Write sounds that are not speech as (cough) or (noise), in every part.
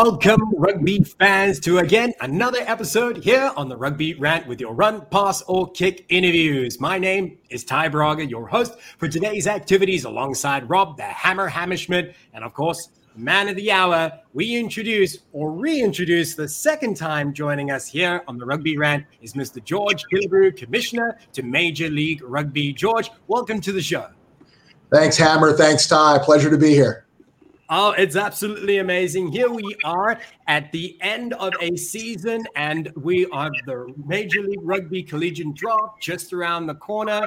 Welcome, rugby fans, to again another episode here on the Rugby Rant with your run, pass, or kick interviews. My name is Ty Braga, your host for today's activities, alongside Rob, the Hammer Hammerschmidt, and of course, man of the hour. We introduce or reintroduce the second time joining us here on the Rugby Rant is Mr. George Killebrew, Commissioner to Major League Rugby. George, welcome to the show. Thanks, Hammer. Thanks, Ty. Pleasure to be here. Oh, it's absolutely amazing. Here we are at the end of a season, and we are the Major League Rugby Collegiate Draft just around the corner.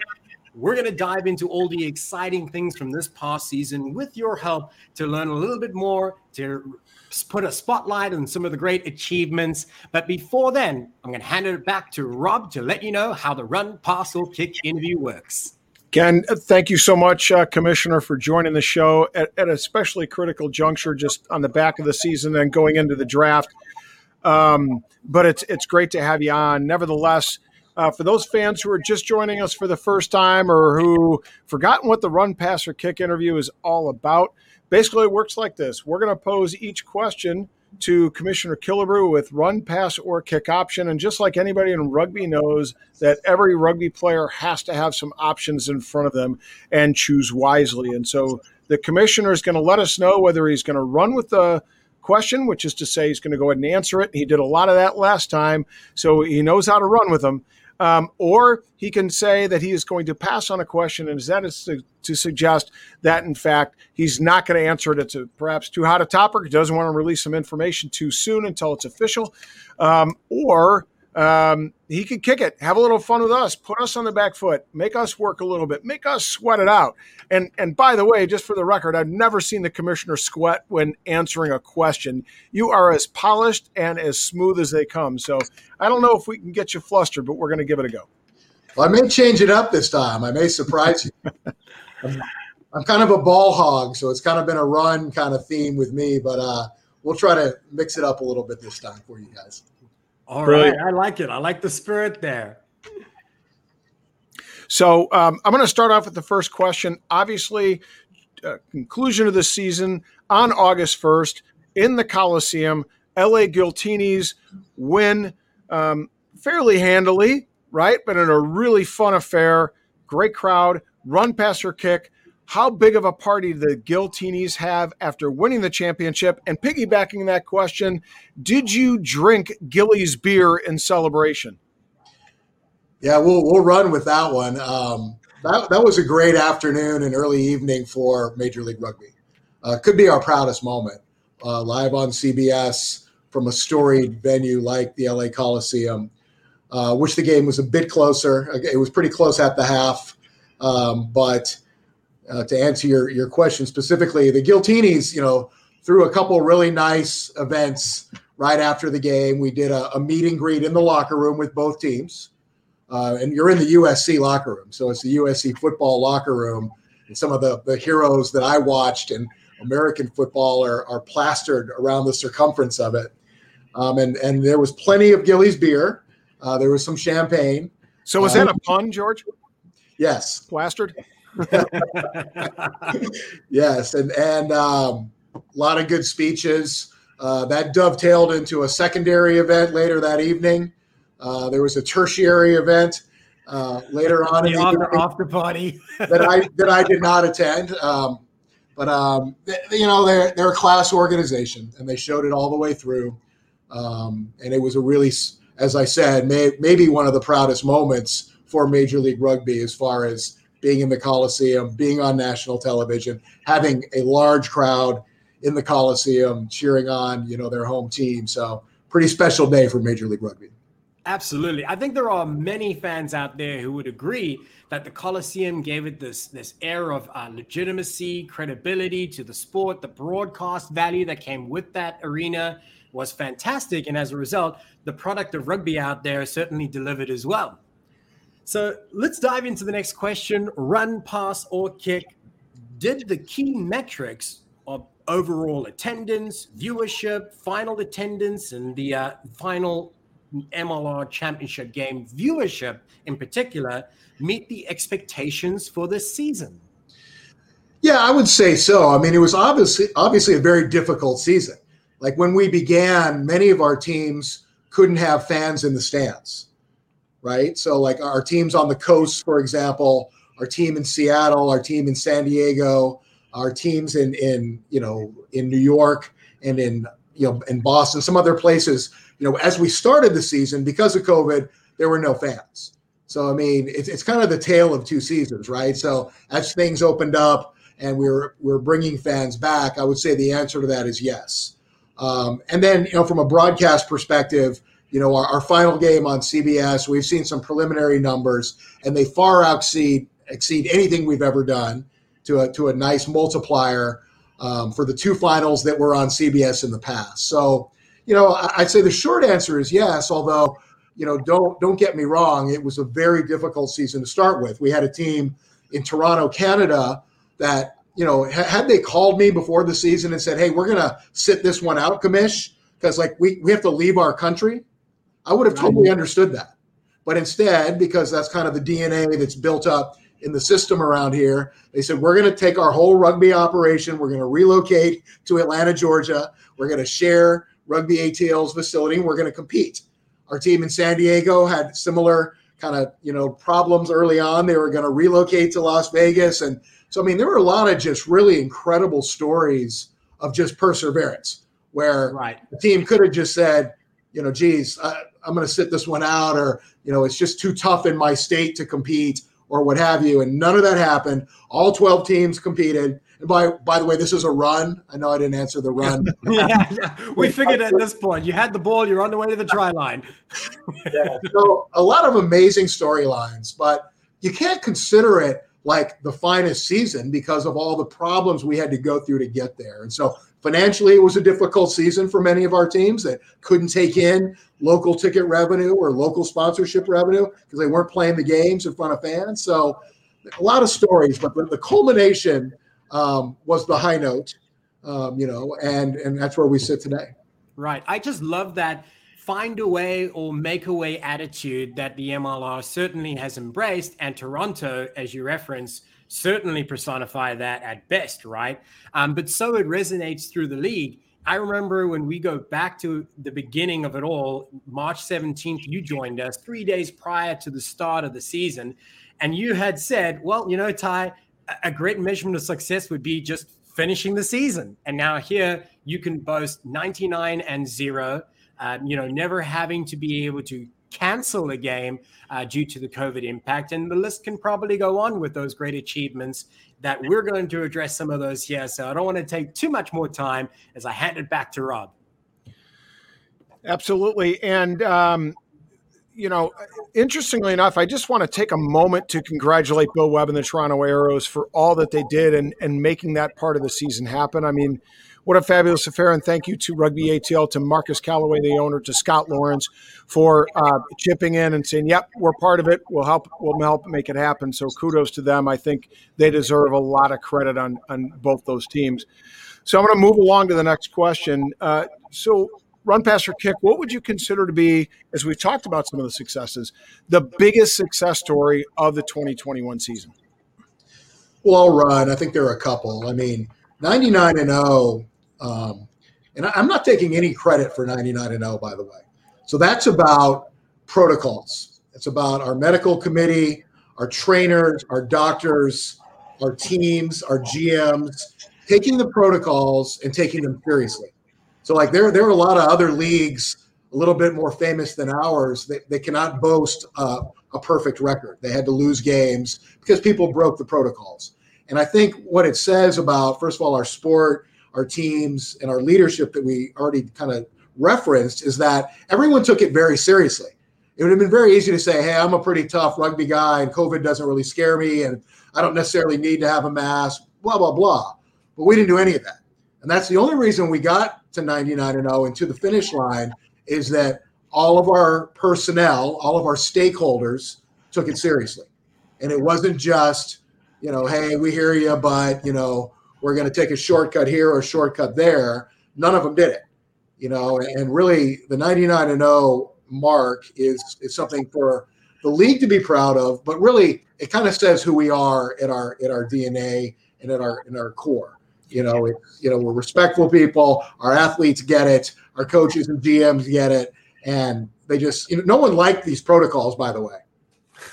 We're going to dive into all the exciting things from this past season with your help to learn a little bit more, to put a spotlight on some of the great achievements. But before then, I'm going to hand it back to Rob to let you know how the run, pass, or kick interview works. Again, thank you so much, uh, Commissioner, for joining the show at, at, an especially critical juncture, just on the back of the season and going into the draft. Um, but it's it's great to have you on. Nevertheless, uh, for those fans who are just joining us for the first time or who forgotten what the run, pass, or kick interview is all about, basically it works like this: we're going to pose each question to Commissioner Killebrew with run, pass, or kick option. And just like anybody in rugby knows that every rugby player has to have some options in front of them and choose wisely. And so the commissioner is going to let us know whether he's going to run with the question, which is to say he's going to go ahead and answer it. He did a lot of that last time, so he knows how to run with them. Um, or he can say that he is going to pass on a question, and that is to, to suggest that, in fact, he's not going to answer it. It's a, perhaps too hot a topic. He doesn't want to release some information too soon until it's official. Um, or um, he could kick it, have a little fun with us, put us on the back foot, make us work a little bit, make us sweat it out. And and by the way, just for the record, I've never seen the commissioner sweat when answering a question. You are as polished and as smooth as they come. So I don't know if we can get you flustered, but we're going to give it a go. Well, I may change it up this time. I may surprise you. (laughs) I'm, I'm kind of a ball hog, so it's kind of been a run kind of theme with me, but uh, we'll try to mix it up a little bit this time for you guys. All right, I like it. I like the spirit there. So um, I'm going to start off with the first question. Obviously, uh, conclusion of the season on August 1st in the Coliseum. LA Giltinis win um, fairly handily, right? But in a really fun affair. Great crowd, run, pass, or kick how big of a party the Giltinis have after winning the championship? And piggybacking that question, did you drink Gilly's beer in celebration? Yeah, we'll we'll run with that one. Um, that that was a great afternoon and early evening for Major League Rugby. Uh, could be our proudest moment. Uh, live on CBS from a storied venue like the LA Coliseum. Uh, wish the game was a bit closer. It was pretty close at the half, um, but uh, to answer your, your question specifically, the Giltinis, you know, threw a couple really nice events right after the game. We did a, a meet and greet in the locker room with both teams. Uh, and you're in the USC locker room. So it's the USC football locker room. And some of the, the heroes that I watched in American football are, are plastered around the circumference of it. Um, and, and there was plenty of Gilly's beer. Uh, there was some champagne. So was that uh, a pun, George? Yes. Plastered? (laughs) yes, and and um, a lot of good speeches. Uh, that dovetailed into a secondary event later that evening. Uh, there was a tertiary event uh, later on the in the off the party that I that I did not attend. Um, but um, they, you know they're they're a class organization, and they showed it all the way through. Um, and it was a really, as I said, may, maybe one of the proudest moments for Major League Rugby as far as being in the Coliseum, being on national television, having a large crowd in the Coliseum cheering on, you know, their home team. So pretty special day for Major League Rugby. Absolutely. I think there are many fans out there who would agree that the Coliseum gave it this, this air of uh, legitimacy, credibility to the sport. The broadcast value that came with that arena was fantastic. And as a result, the product of rugby out there certainly delivered as well. So let's dive into the next question run, pass, or kick. Did the key metrics of overall attendance, viewership, final attendance, and the uh, final MLR championship game viewership in particular meet the expectations for this season? Yeah, I would say so. I mean, it was obviously obviously a very difficult season. like when we began, many of our teams couldn't have fans in the stands, right? So, like our teams on the coast, for example, our team in Seattle, our team in San Diego, our teams in in you know in New York and in you know in Boston, some other places. You know, as we started the season, because of COVID, there were no fans. So I mean, it's, it's kind of the tale of two seasons, right? So as things opened up and we we're we're bringing fans back, I would say the answer to that is yes. Um, and then you know, from a broadcast perspective, you know, our, our final game on CBS, we've seen some preliminary numbers, and they far exceed exceed anything we've ever done to a to a nice multiplier um, for the two finals that were on CBS in the past. So, you know, I'd say the short answer is yes, although you know, don't don't get me wrong, it was a very difficult season to start with. We had a team in Toronto, Canada that, you know, had they called me before the season and said, "Hey, we're to sit this one out, Commish, because like we we have to leave our country," I would have totally understood that. But instead, because that's kind of the DNA that's built up in the system around here, they said, we're going to take our whole rugby operation, we're going to relocate to Atlanta, Georgia, we're going to share Rugby ATL's facility, and we're going to compete. Our team in San Diego had similar kind of you know problems early on. They were going to relocate to Las Vegas, and so I mean there were a lot of just really incredible stories of just perseverance where right. the team could have just said, you know, geez, I, I'm going to sit this one out, or you know, it's just too tough in my state to compete, or what have you. And none of that happened. All 12 teams competed. And by by the way, this is a run. I know I didn't answer the run. (laughs) yeah, we figured at this point you had the ball, you're on the way to the try line. (laughs) yeah, so a lot of amazing storylines, but you can't consider it like the finest season because of all the problems we had to go through to get there. And so financially, it was a difficult season for many of our teams that couldn't take in local ticket revenue or local sponsorship revenue because they weren't playing the games in front of fans. So a lot of stories, but the, the culmination um, was the high note, um, you know, and and that's where we sit today. Right. I just love that find a way or make a way attitude that the MLR certainly has embraced, and Toronto, as you reference, certainly personify that at best, right? Um, but so it resonates through the league. I remember when we go back to the beginning of it all, March 17th, you joined us three days prior to the start of the season. And you had said, well, you know, Ty, a great measurement of success would be just finishing the season. And now here you can boast 99 and zero, um, you know, never having to be able to cancel a game uh, due to the COVID impact. And the list can probably go on with those great achievements that we're going to address some of those here. So I don't want to take too much more time as I hand it back to Rob. Absolutely. And, um, you know, interestingly enough, I just want to take a moment to congratulate Bill Webb and the Toronto Arrows for all that they did and, and making that part of the season happen. I mean, what a fabulous affair. And thank you to Rugby ATL, to Marcus Calloway, the owner, to Scott Lawrence for uh, chipping in and saying, yep, we're part of it. We'll help, we'll help make it happen. So kudos to them. I think they deserve a lot of credit on, on both those teams. So I'm going to move along to the next question. Uh, so run, pass, or kick, what would you consider to be, as we've talked about some of the successes, the biggest success story of the 2021 season? Well, I'll run. I think there are a couple. I mean, 99 and 0, um, and I'm not taking any credit for 99 and 0, by the way. So that's about protocols. It's about our medical committee, our trainers, our doctors, our teams, our GMs, taking the protocols and taking them seriously. So like there there are a lot of other leagues a little bit more famous than ours. They, they cannot boast uh, a perfect record. They had to lose games because people broke the protocols. And I think what it says about first of all our sport, our teams, and our leadership that we already kind of referenced is that everyone took it very seriously. It would have been very easy to say, "Hey, I'm a pretty tough rugby guy, and COVID doesn't really scare me, and I don't necessarily need to have a mask." Blah blah blah. But we didn't do any of that, and that's the only reason we got to 99 and 0 and to the finish line is that all of our personnel, all of our stakeholders took it seriously. And it wasn't just, you know, hey, we hear you, but, you know, we're going to take a shortcut here or a shortcut there. None of them did it, you know, and really the 99 and 0 mark is, is something for the league to be proud of, but really it kind of says who we are at our, at our DNA and at our, in our core. You know, it, you know, we're respectful people. Our athletes get it. Our coaches and GMs get it, and they just you know, no one liked these protocols. By the way,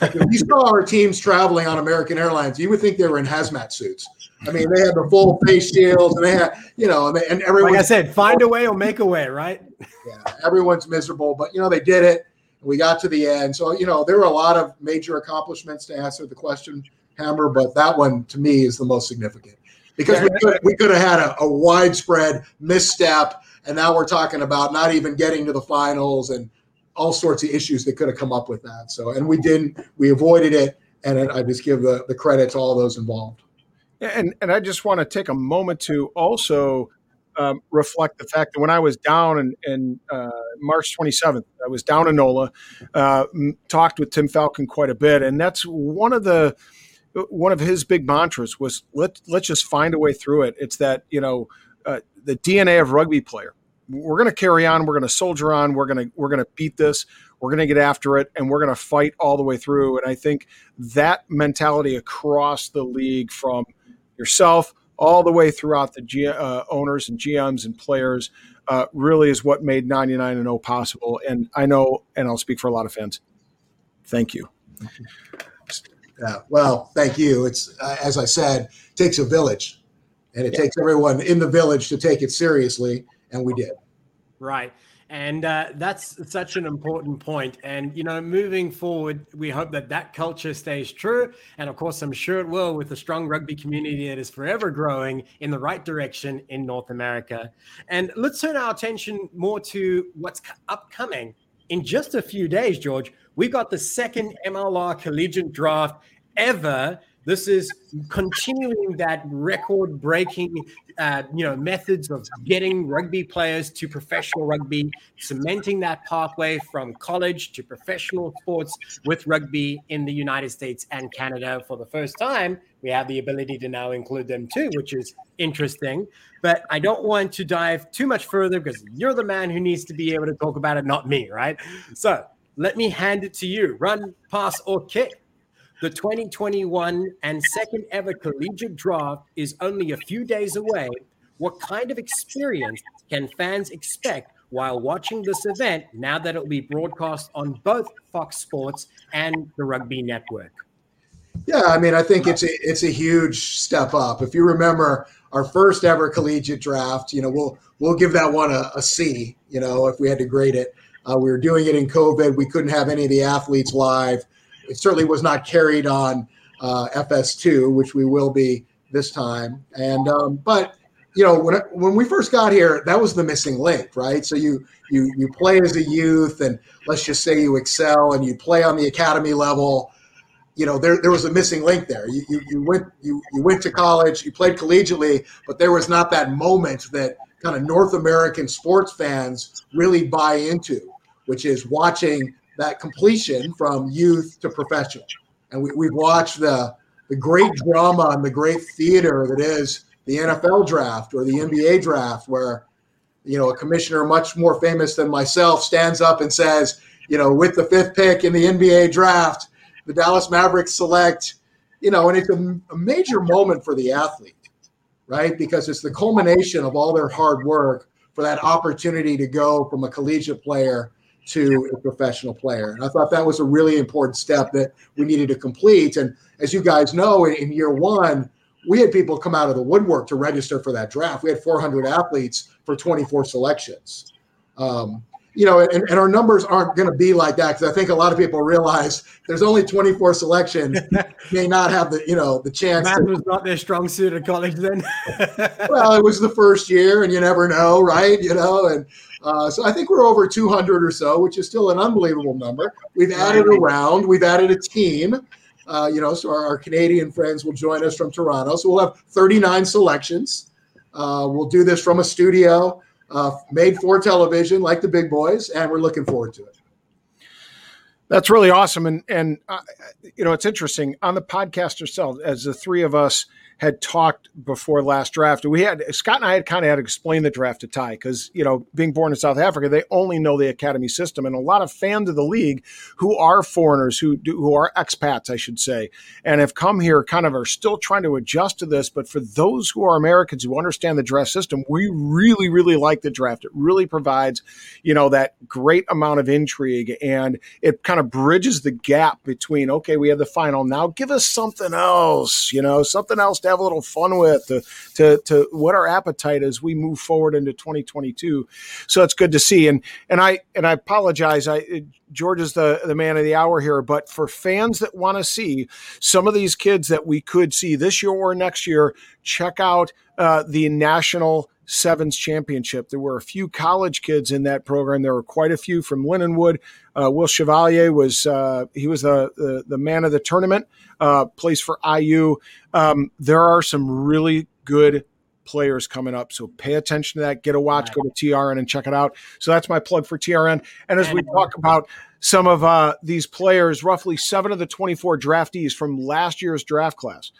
if you saw our teams traveling on American Airlines, you would think they were in hazmat suits. I mean, they had the full face shields, and they had, you know, and, they, and everyone. Like I said, find a way or make a way, right? Yeah, everyone's miserable, but you know they did it. We got to the end, so you know there were a lot of major accomplishments to answer the question, Hammer, but that one to me is the most significant because we could, we could have had a, a widespread misstep, and now we're talking about not even getting to the finals and all sorts of issues that could have come up with that. So, and we didn't, we avoided it. And I just give the, the credit to all those involved. And, and I just want to take a moment to also um, reflect the fact that when I was down in, in uh, March 27th, I was down in NOLA, uh, talked with Tim Falcon quite a bit. And that's one of the, one of his big mantras was let, let's just find a way through it. It's that, you know, uh, the DNA of rugby player we're going to carry on. We're going to soldier on. We're going to we're going to beat this. We're going to get after it, and we're going to fight all the way through. And I think that mentality across the league, from yourself all the way throughout the G, uh, owners and GMs and players, uh, really is what made 99 and 0 possible. And I know, and I'll speak for a lot of fans. Thank you. Yeah, well, thank you. It's uh, as I said, takes a village, and it yeah. takes everyone in the village to take it seriously and we did. Right. And uh, that's such an important point. And, you know, moving forward, we hope that that culture stays true. And of course, I'm sure it will with a strong rugby community that is forever growing in the right direction in North America. And let's turn our attention more to what's upcoming. In just a few days, George, we've got the second MLR collegiate draft ever this is continuing that record-breaking, uh, you know, methods of getting rugby players to professional rugby, cementing that pathway from college to professional sports with rugby in the United States and Canada for the first time. We have the ability to now include them too, which is interesting. But I don't want to dive too much further because you're the man who needs to be able to talk about it, not me, right? So let me hand it to you. Run, pass, or kick the 2021 and second ever collegiate draft is only a few days away. What kind of experience can fans expect while watching this event now that it'll be broadcast on both Fox Sports and the Rugby Network? Yeah, I mean, I think it's a it's a huge step up. If you remember our first ever collegiate draft, you know, we'll we'll give that one a, a C. You know, if we had to grade it, uh, we were doing it in COVID. We couldn't have any of the athletes live it certainly was not carried on uh, FS2, which we will be this time. And um, but you know when when we first got here, that was the missing link, right? So you you you play as a youth, and let's just say you excel, and you play on the academy level. You know there, there was a missing link there. You, you, you went you, you went to college, you played collegiately, but there was not that moment that kind of North American sports fans really buy into, which is watching that completion from youth to professional. And we, we've watched the, the great drama and the great theater that is the NFL draft or the NBA draft, where you know a commissioner much more famous than myself stands up and says, you know, with the fifth pick in the NBA draft, the Dallas Mavericks select, you know, and it's a, a major moment for the athlete, right? Because it's the culmination of all their hard work for that opportunity to go from a collegiate player to a professional player. And I thought that was a really important step that we needed to complete. And as you guys know, in, in year one, we had people come out of the woodwork to register for that draft. We had 400 athletes for 24 selections. Um, you know, and, and, our numbers aren't going to be like that because I think a lot of people realize there's only 24 selections, (laughs) may not have the you know the chance. Math was not their strong suit at college then. well, it was the first year, and you never know, right? You know, and uh, so I think we're over 200 or so, which is still an unbelievable number. We've added a round, we've added a team. Uh, you know, so our, our, Canadian friends will join us from Toronto. So we'll have 39 selections. Uh, we'll do this from a studio uh, made for television, like the big boys, and we're looking forward to it. That's really awesome, and and uh, you know it's interesting on the podcast itself as the three of us had talked before last draft. We had Scott and I had kind of had to explain the draft to Ty because you know being born in South Africa, they only know the academy system, and a lot of fans of the league who are foreigners who do, who are expats, I should say, and have come here kind of are still trying to adjust to this. But for those who are Americans who understand the draft system, we really really like the draft. It really provides you know that great amount of intrigue, and it kind of bridges the gap between okay, we have the final now, give us something else, you know, something else to have a little fun with, to to to what our appetite as we move forward into 2022. So it's good to see. And and I and I apologize. I George is the the man of the hour here, but for fans that want to see some of these kids that we could see this year or next year, check out uh, the national sevens championship. There were a few college kids in that program. There were quite a few from Lindenwood. Uh, Will Chevalier was uh, he was the, the, the man of the tournament. Uh, plays for IU. Um, there are some really good players coming up. So pay attention to that. Get a watch. Go to TRN and check it out. So that's my plug for TRN. And as we talk about some of uh, these players, roughly seven of the 24 draftees from last year's draft class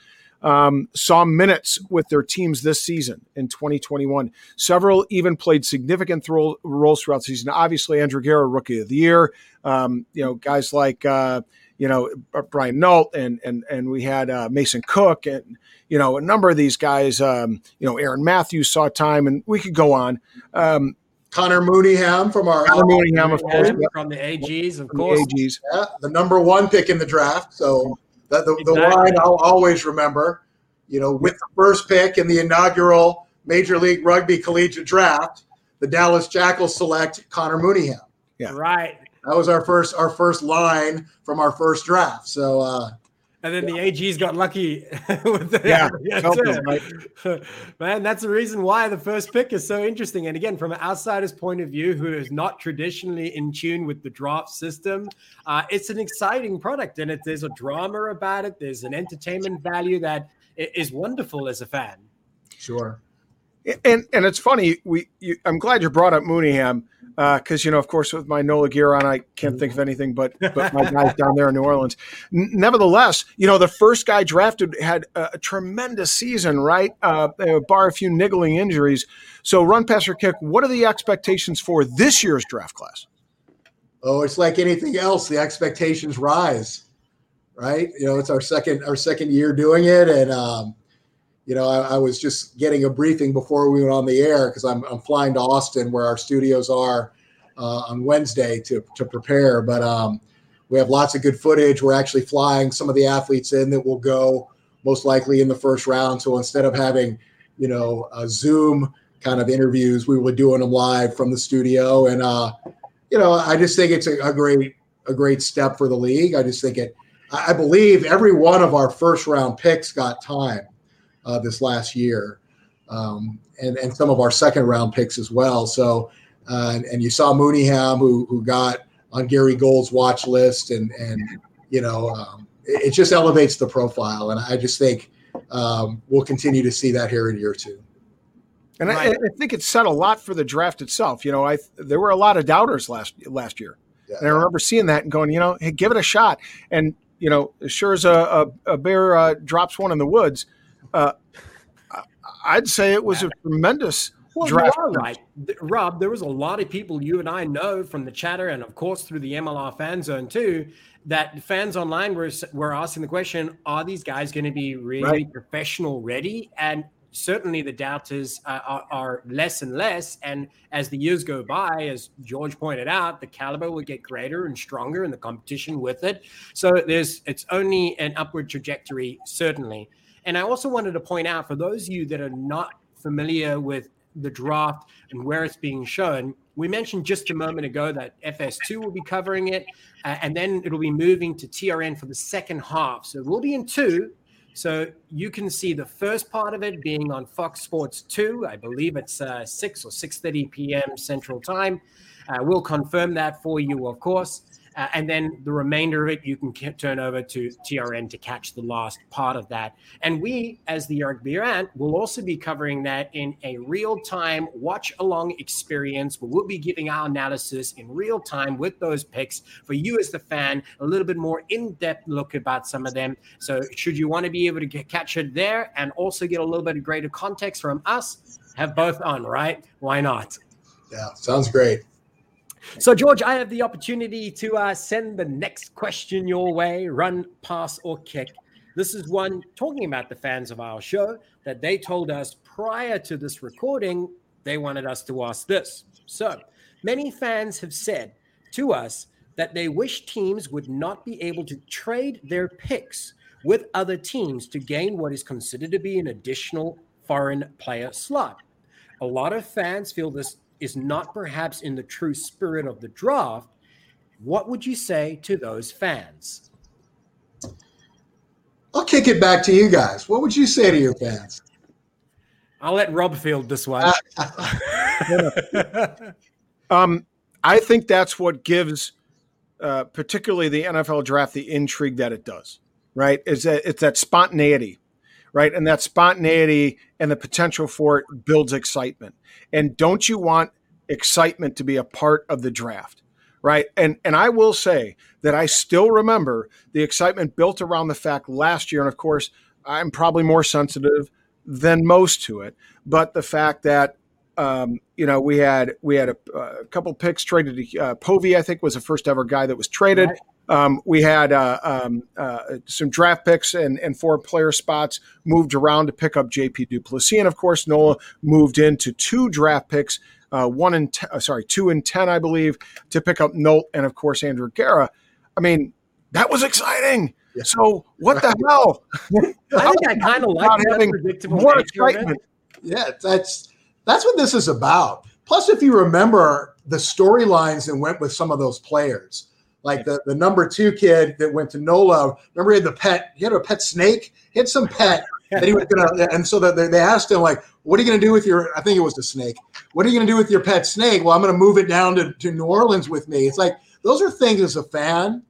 um, saw minutes with their teams this season in 2021. Several even played significant roles throughout the season. Obviously, Andrew Guerra, Rookie of the Year. Um, you know, guys like uh, you know Brian Nault and and and we had uh, Mason Cook and you know a number of these guys. Um, you know, Aaron Matthews saw time, and we could go on. Um, Connor Mooneyham from our Connor Mooneyham, of course, from the AGs, of course, the AGs. Yeah, the number one pick in the draft. So the, the, exactly. the line I'll always remember, you know, with the first pick in the inaugural Major League Rugby Collegiate Draft, the Dallas Jackals select Connor Mooneyham. Yeah. Right. That was our first our first line from our first draft. So uh and then yeah. the AGs got lucky (laughs) with the yeah, (laughs) yeah right. (laughs) man. That's the reason why the first pick is so interesting. And again, from an outsider's point of view, who is not traditionally in tune with the draft system, uh, it's an exciting product, and it, there's a drama about it. There's an entertainment value that is wonderful as a fan. Sure. And and it's funny. We you, I'm glad you brought up Mooneyham because uh, you know, of course, with my Nola gear on, I can't think of anything but but my (laughs) guys down there in New Orleans. N- nevertheless, you know, the first guy drafted had a, a tremendous season, right? Uh, bar a few niggling injuries. So, run, pass, or kick. What are the expectations for this year's draft class? Oh, it's like anything else. The expectations rise, right? You know, it's our second our second year doing it, and um, you know, I, I, was just getting a briefing before we went on the air because I'm, I'm flying to Austin where our studios are uh, on Wednesday to, to prepare. But um, we have lots of good footage. We're actually flying some of the athletes in that will go most likely in the first round. So instead of having, you know, Zoom kind of interviews, we were doing them live from the studio. And, uh, you know, I just think it's a, a great, a great step for the league. I just think it, I believe every one of our first round picks got time uh, this last year, um, and and some of our second round picks as well. So, uh, and, and, you saw Mooneyham who who got on Gary Gold's watch list, and and you know um, it, it, just elevates the profile, and I just think um, we'll continue to see that here in year two. And I, I, think it said a lot for the draft itself. You know, I there were a lot of doubters last last year, yeah. and I remember seeing that and going, you know, hey, give it a shot. And you know, as sure as a, a, a bear uh, drops one in the woods, uh, I'd say it was a tremendous well, draft. You are right, Rob. There was a lot of people you and I know from the chatter, and of course through the MLR fan zone too. That fans online were were asking the question: Are these guys going to be really right. professional ready? And certainly the doubters uh, are, are, less and less. And as the years go by, as George pointed out, the caliber will get greater and stronger, and the competition with it. So there's it's only an upward trajectory, certainly. And I also wanted to point out for those of you that are not familiar with the draft and where it's being shown, we mentioned just a moment ago that FS2 will be covering it, uh, and then it'll be moving to TRN for the second half. So we'll be in two. So you can see the first part of it being on Fox Sports 2. I believe it's uh, 6 or 6.30 p.m. Central Time. Uh, we'll confirm that for you, of course. Uh, and then the remainder of it, you can turn over to TRN to catch the last part of that. And we, as the Rant, will also be covering that in a real time watch along experience where we'll be giving our analysis in real time with those picks for you as the fan, a little bit more in depth look about some of them. So, should you want to be able to get, catch it there and also get a little bit of greater context from us, have both on, right? Why not? Yeah, sounds great. So, George, I have the opportunity to uh, send the next question your way run, pass, or kick. This is one talking about the fans of our show that they told us prior to this recording, they wanted us to ask this. So, many fans have said to us that they wish teams would not be able to trade their picks with other teams to gain what is considered to be an additional foreign player slot. A lot of fans feel this is not perhaps in the true spirit of the draft, what would you say to those fans? I'll kick it back to you guys. What would you say to your fans? I'll let Rob field this one. (laughs) (laughs) um, I think that's what gives, uh, particularly the NFL draft, the intrigue that it does. Right? Is that it's that spontaneity, right? And that spontaneity and the potential for it builds excitement. And don't you want excitement to be a part of the draft? Right. And and I will say that I still remember the excitement built around the fact last year, and of course, I'm probably more sensitive than most to it, but the fact that um, you know, we had we had a, a couple picks traded. To, uh, Povey, I think, was the first ever guy that was traded. Right. Um, we had uh, um, uh, some draft picks and, and four player spots moved around to pick up JP du Plessis, and of course Nola moved into two draft picks, uh, one and ten, uh, sorry, two and ten, I believe, to pick up Nault and of course Andrew Guerra. I mean, that was exciting. Yeah. So what the hell? (laughs) I think I kind of like having more excitement. Yeah, that's that's what this is about. Plus, if you remember the storylines that went with some of those players like the, the number two kid that went to NOLA. Remember, he had the pet. He had a pet snake. He had some pet that he was gonna. And so that they asked him like, "What are you gonna do with your?" I think it was the snake. What are you gonna do with your pet snake? Well, I'm gonna move it down to, to New Orleans with me. It's like those are things as a fan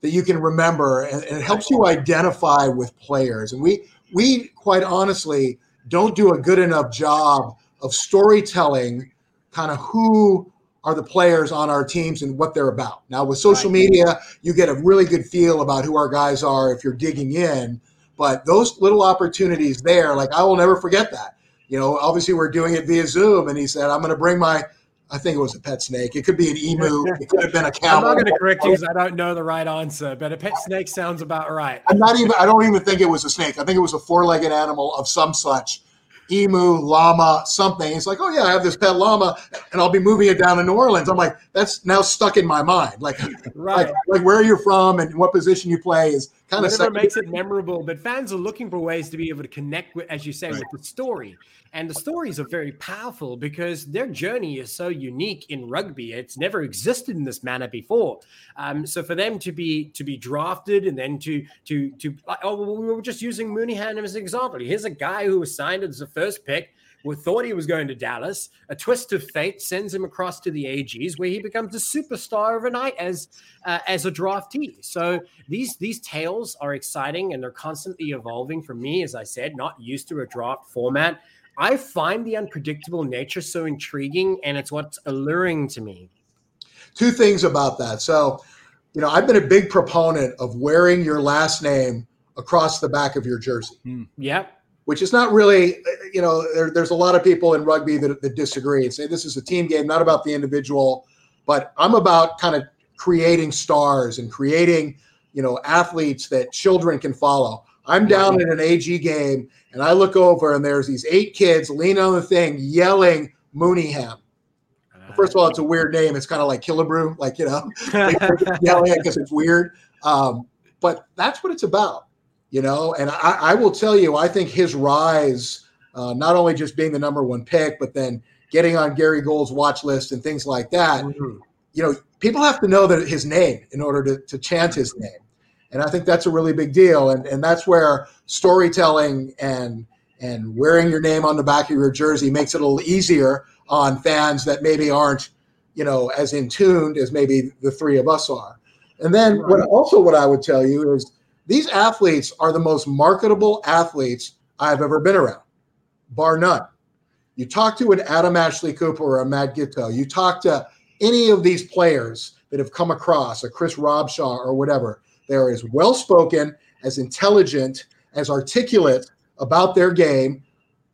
that you can remember, and, and it helps you identify with players. And we we quite honestly don't do a good enough job of storytelling, kind of who are the players on our teams and what they're about. Now, with social right. media, you get a really good feel about who our guys are if you're digging in. But those little opportunities there, like I will never forget that. You know, obviously we're doing it via Zoom, and he said, "I'm going to bring my." I think it was a pet snake. It could be an emu. It could have been a cow. I'm not going to correct you because I don't know the right answer, but a pet snake sounds about right. I'm not even. I don't even think it was a snake. I think it was a four-legged animal of some such emu, llama, something. It's like, oh yeah, I have this pet llama, and I'll be moving it down to New Orleans. I'm like, that's now stuck in my mind. Like, (laughs) right. like, like where you're from and what position you play is kind of whatever makes it memorable. But fans are looking for ways to be able to connect with, as you say, right. with the story. And the stories are very powerful because their journey is so unique in rugby. It's never existed in this manner before. Um, so for them to be to be drafted and then to to to like, oh, we were just using Mooneyham as an example. Here's a guy who was signed as the first pick thought he was going to Dallas. A twist of fate sends him across to the AGs, where he becomes a superstar overnight as uh, as a draftee. So these these tales are exciting and they're constantly evolving. For me, as I said, not used to a draft format. I find the unpredictable nature so intriguing, and it's what's alluring to me. Two things about that. So, you know, I've been a big proponent of wearing your last name across the back of your jersey. Mm. Yep which is not really, you know, there, there's a lot of people in rugby that, that disagree and say this is a team game, not about the individual, but I'm about kind of creating stars and creating, you know, athletes that children can follow. I'm down in an AG game and I look over and there's these eight kids leaning on the thing yelling Mooneyham. First of all, it's a weird name. It's kind of like Killebrew, like, you know, (laughs) (laughs) yelling because it's weird. Um, but that's what it's about you know, and I, I will tell you, I think his rise, uh, not only just being the number one pick, but then getting on Gary Gold's watch list and things like that. Mm-hmm. You know, people have to know that his name in order to, to chant his name. And I think that's a really big deal. And, and that's where storytelling and and wearing your name on the back of your jersey makes it a little easier on fans that maybe aren't, you know, as in tuned as maybe the three of us are. And then what also what I would tell you is these athletes are the most marketable athletes I've ever been around, bar none. You talk to an Adam Ashley Cooper or a Matt Giteau, you talk to any of these players that have come across, a Chris Robshaw or whatever, they're as well spoken, as intelligent, as articulate about their game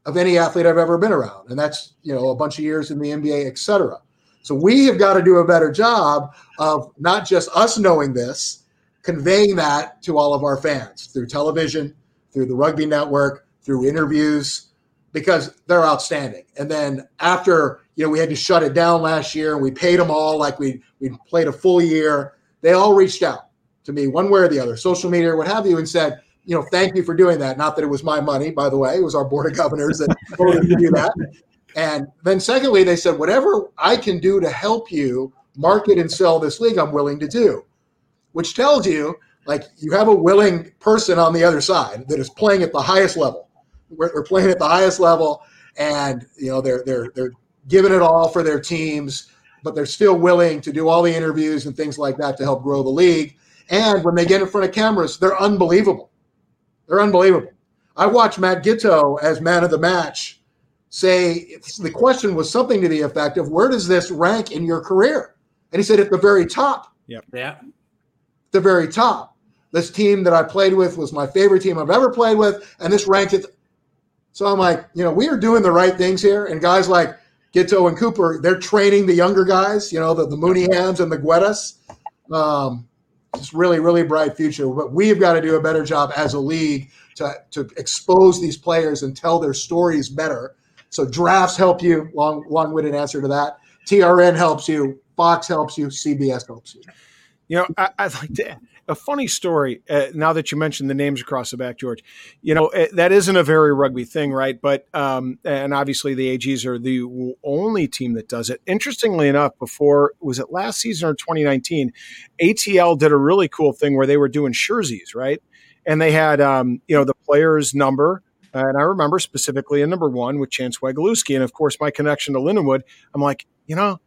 of any athlete I've ever been around. And that's, you know, a bunch of years in the NBA, et cetera. So we have got to do a better job of not just us knowing this, conveying that to all of our fans through television, through the rugby network, through interviews, because they're outstanding. And then after, you know, we had to shut it down last year and we paid them all like we we played a full year, they all reached out to me one way or the other, social media or what have you, and said, you know, thank you for doing that. Not that it was my money, by the way, it was our board of governors that (laughs) voted to do that. And then secondly, they said, whatever I can do to help you market and sell this league, I'm willing to do, which tells you like you have a willing person on the other side that is playing at the highest level. We're, we're playing at the highest level, and you know they're they're they're giving it all for their teams, but they're still willing to do all the interviews and things like that to help grow the league. And when they get in front of cameras, they're unbelievable. They're unbelievable. I watched Matt Giteau as man of the match say the question was something to the effect of where does this rank in your career? And he said at the very top. Yeah. Yeah. The very top. This team that I played with was my favorite team I've ever played with, and this ranked it. So I'm like, you know, we are doing the right things here. And guys like Giteau and Cooper, they're training the younger guys, you know, the, the Mooneyhams and the Guerras. Um, it's really, really bright future. But we've got to do a better job as a league to, to expose these players and tell their stories better so drafts help you. Long long-winded answer to that. TRN helps you. Fox helps you. CBS helps you. You know, I, would like to a funny story. Uh, now that you mentioned the names across the back, George, you know uh, that isn't a very rugby thing, right? But um, and obviously the AGs are the only team that does it. Interestingly enough, before was it last season or 2019, ATL did a really cool thing where they were doing jerseys, right? And they had um, you know the player's number and I remember specifically in number one with Chance Wenglewski. And of course, my connection to Lindenwood, I'm like, you know,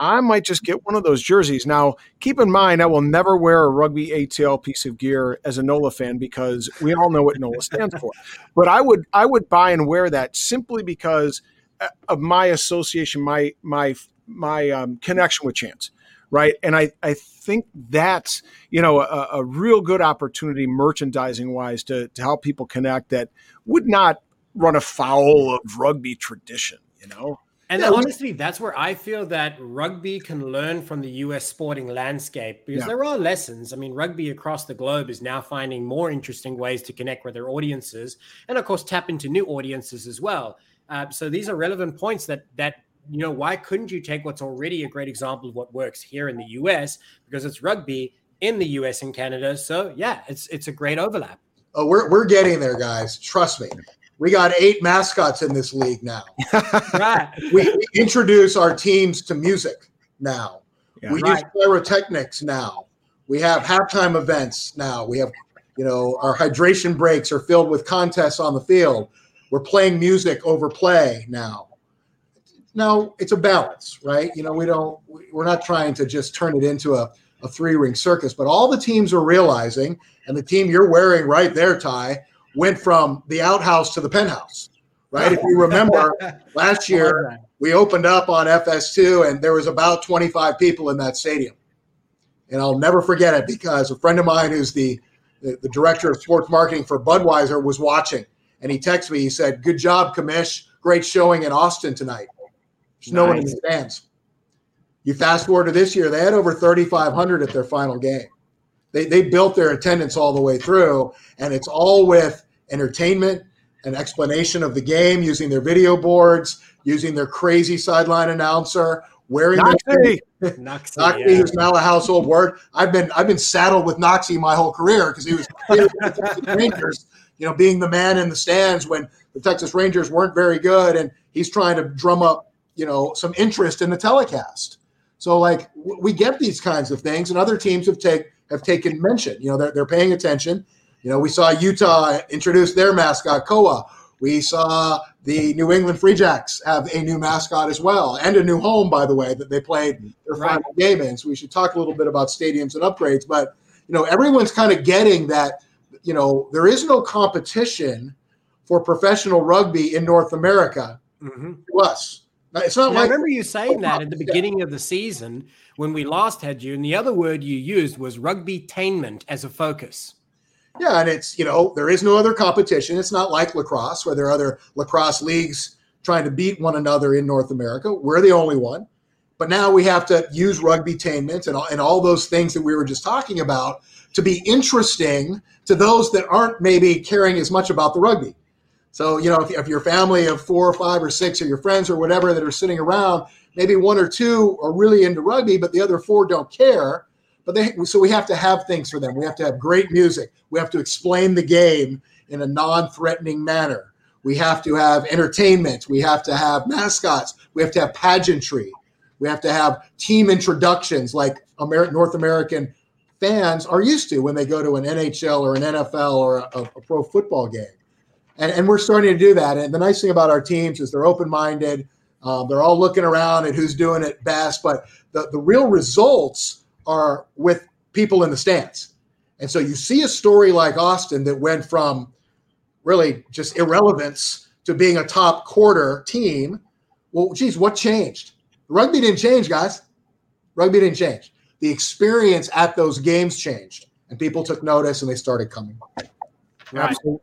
I might just get one of those jerseys. Now, keep in mind, I will never wear a rugby ATL piece of gear as a NOLA fan because we all know what NOLA stands for. (laughs) But I would I would buy and wear that simply because uh, of my association, my my my um, connection with Chance right? And I, I think that's you know a, a real good opportunity merchandising wise to, to help people connect that would not run afoul of rugby tradition, you know. And yeah, honestly, that's where I feel that rugby can learn from the US sporting landscape because yeah. there are lessons. I mean, rugby across the globe is now finding more interesting ways to connect with their audiences and, of course, tap into new audiences as well. Uh, so these are relevant points that that you know, why couldn't you take what's already a great example of what works here in the US because it's rugby in the US and Canada. So yeah, it's it's a great overlap. Oh, we're we're getting there, guys. Trust me. We got eight mascots in this league now. (laughs) right. We, we, introduce our teams to music now. Yeah, we right. use pyrotechnics now. We have halftime events now. We have, you know, our hydration breaks are filled with contests on the field. We're playing music over play now now it's a balance, right? You know, we don't, we're not trying to just turn it into a, a three ring circus, but all the teams are realizing, and the team you're wearing right there, Ty, went from the outhouse to the penthouse, right? if you remember (laughs) last year, we opened up on FS2 and there was about 25 people in that stadium. And I'll never forget it because a friend of mine who's the, the, the director of sports marketing for Budweiser was watching and he texted me. He said, Good job, Commish. Great showing in Austin tonight. There's nice. no one in the stands. You fast forward to this year, they had over 3,500 at their final game. They, they built their attendance all the way through, and it's all with entertainment, an explanation of the game, using their video boards, using their crazy sideline announcer, wearing (laughs) Noxie, Noxie, Noxie yeah. who's now a household word. I've been I've been saddled with Noxie my whole career because he was (laughs) the Rangers, you know, being the man in the stands when the Texas Rangers weren't very good, and he's trying to drum up you know some interest in the telecast. So like we get these kinds of things, and other teams have take have taken mention. You know, they're they're paying attention. You know, we saw Utah introduce their mascot Koa. We saw the New England Free Jacks have a new mascot as well, and a new home, by the way, that they played their right. final game in. So we should talk a little bit about stadiums and upgrades. But you know, everyone's kind of getting that. You know, there is no competition for professional rugby in North America mm-hmm. to us. It's not. Like, I remember you saying oh, that at the beginning of the season when we last had you, and the other word you used was rugby tainment as a focus. Yeah, and it's you know there is no other competition. It's not like lacrosse where there are other lacrosse leagues trying to beat one another in North America. We're the only one. But now we have to use rugby tainment and, and all those things that we were just talking about to be interesting to those that aren't maybe caring as much about the rugby. So, you know, if, if your family of four or five or six or your friends or whatever that are sitting around, maybe one or two are really into rugby, but the other four don't care. But they, so we have to have things for them. We have to have great music. We have to explain the game in a non-threatening manner. We have to have entertainment. We have to have mascots. We have to have pageantry. We have to have team introductions like Amer- North American fans are used to when they go to an NHL or an NFL or a, a pro football game. And, and, we're starting to do that. And the nice thing about our teams is they're open minded. Um, they're all looking around at who's doing it best. But the, the real results are with people in the stands. And so you see a story like Austin that went from really just irrelevance to being a top quarter team. Well, geez, what changed? Rugby didn't change, guys. Rugby didn't change. The experience at those games changed, and people took notice and they started coming. Right. Absolutely.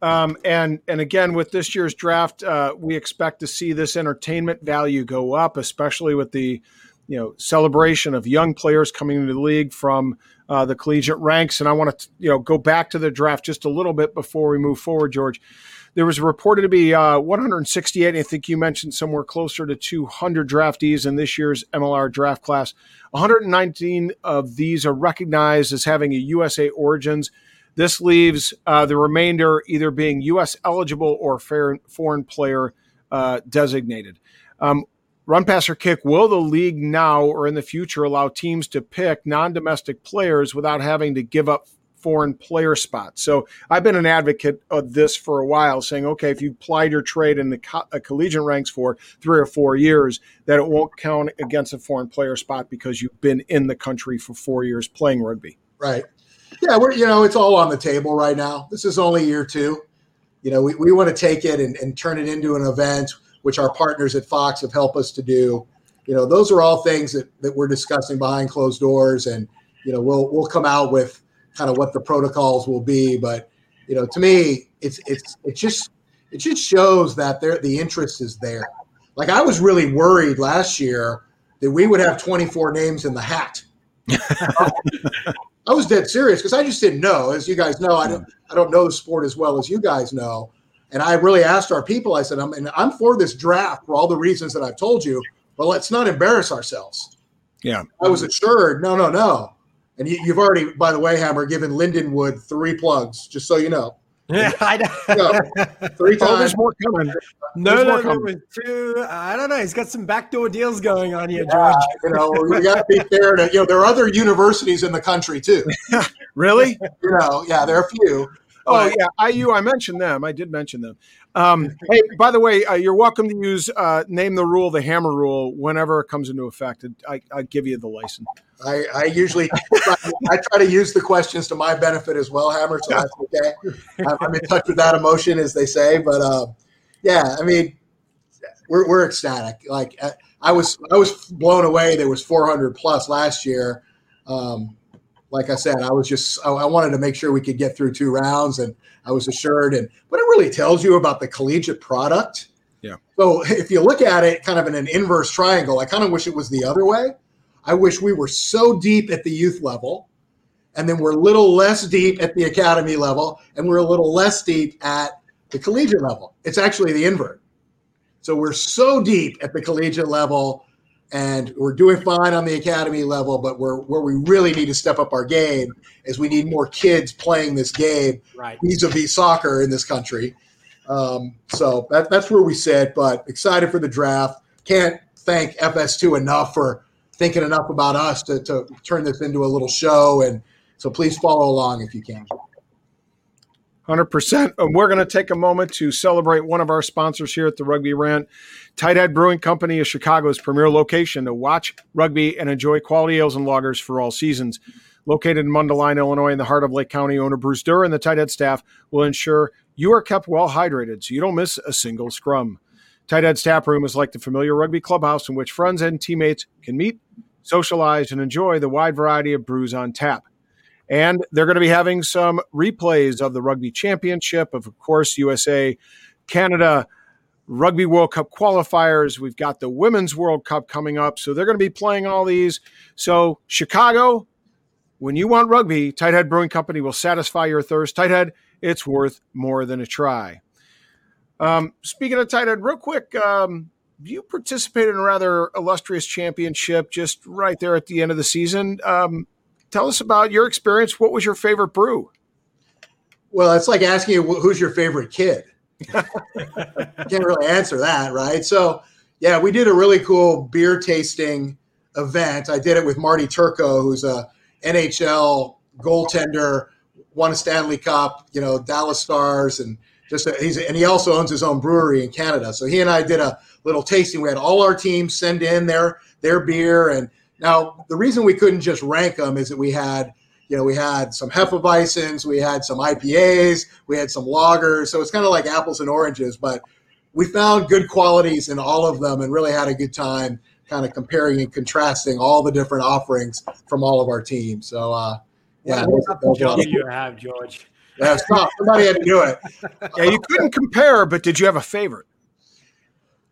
Um, and and again, with this year's draft, uh, we expect to see this entertainment value go up, especially with the you know celebration of young players coming into the league from uh, the collegiate ranks. And I want to you know go back to the draft just a little bit before we move forward, George. There was reported to be uh, 168. I think you mentioned somewhere closer to 200 draftees in this year's MLR draft class. 119 of these are recognized as having a USA origins. This leaves uh, the remainder either being U.S. eligible or foreign player uh, designated. Um, run, pass, or kick. Will the league now or in the future allow teams to pick non domestic players without having to give up foreign player spots. So I've been an advocate of this for a while, saying, okay, if you applied your trade in the co- uh, collegiate ranks for three or four years, that it won't count against a foreign player spot because you've been in the country for four years playing rugby. Right. Yeah, we're you know it's all on the table right now. This is only year two. You know, we, we want to take it and, and turn it into an event, which our partners at Fox have helped us to do. You know, those are all things that, that we're discussing behind closed doors, and you know, we'll we'll come out with kind of what the protocols will be. But you know, to me, it's it's it just it just shows that there the interest is there. Like I was really worried last year that we would have 24 names in the hat. (laughs) I was dead serious because I just didn't know. As you guys know, I hmm. don't I don't know the sport as well as you guys know. And I really asked our people. I said, "I'm and I'm for this draft for all the reasons that I've told you, but let's not embarrass ourselves." Yeah, I was assured, no, no, no. And you, have already, by the way, Hammer, given Lindenwood three plugs, just so you know. Yeah, (laughs) I know. three times. Oh, there's more coming. No, there's no, more coming. two. I don't know. He's got some backdoor deals going on here, George. Yeah, you know, we (laughs) got to be fair to. You know, there are other universities in the country too. (laughs) really? you know, yeah, there are a few. Oh yeah, IU. I mentioned them. I did mention them. Um, (laughs) hey, by the way, uh, you're welcome to use uh, name the rule, the hammer rule, whenever it comes into effect. I, I give you the license. I, I usually (laughs) I try to use the questions to my benefit as well, Hammer. So that's (laughs) okay. I'm in touch with that emotion, as they say. But uh, yeah, I mean, we're, we're ecstatic. Like uh, I was I was blown away. There was 400 plus last year. Um, like I said, I was just I, wanted to make sure we could get through two rounds, and I was assured. And but it really tells you about the collegiate product. Yeah. So if you look at it kind of in an inverse triangle, I kind of wish it was the other way I wish we were so deep at the youth level, and then we're a little less deep at the academy level, and we're a little less deep at the collegiate level. It's actually the invert. So we're so deep at the collegiate level, and we're doing fine on the academy level, but we're where we really need to step up our game is we need more kids playing this game right. vis-a-vis soccer in this country. Um, so that, that's where we sit, but excited for the draft. Can't thank FS2 enough for thinking enough about us to, to turn this into a little show. And so please follow along if you can. 100%. And we're going to take a moment to celebrate one of our sponsors here at the Rugby Rant. Tighthead Brewing Company is Chicago's premier location to watch rugby and enjoy quality ales and lagers for all seasons. Located in Mundelein, Illinois, in the heart of Lake County, owner Bruce Durr and the Tighthead staff will ensure you are kept well hydrated so you don't miss a single scrum. Tighthead's tap room is like the familiar rugby clubhouse in which friends and teammates can meet, socialize, and enjoy the wide variety of brews on tap. And they're going to be having some replays of the Rugby Championship, of course, USA, Canada, Rugby World Cup qualifiers. We've got the Women's World Cup coming up. So they're going to be playing all these. So, Chicago, when you want rugby, Tighthead Brewing Company will satisfy your thirst. Tighthead, it's worth more than a try. Um, speaking of Tighthead, real quick, um, you participated in a rather illustrious championship just right there at the end of the season. Um, tell us about your experience. What was your favorite brew? Well, it's like asking you who's your favorite kid. (laughs) Can't really answer that, right? So, yeah, we did a really cool beer tasting event. I did it with Marty Turco, who's a NHL goaltender, won a Stanley Cup, you know, Dallas Stars, and just a, he's and he also owns his own brewery in Canada. So he and I did a little tasting. We had all our teams send in their their beer, and now, the reason we couldn't just rank them is that we had, you know, we had some Hefeweizens, we had some IPAs, we had some lagers. So it's kind of like apples and oranges, but we found good qualities in all of them and really had a good time kind of comparing and contrasting all the different offerings from all of our teams. So, uh, yeah. What job you have, George? Yeah, stop. Somebody had to do it. (laughs) Yeah, you couldn't compare, but did you have a favorite?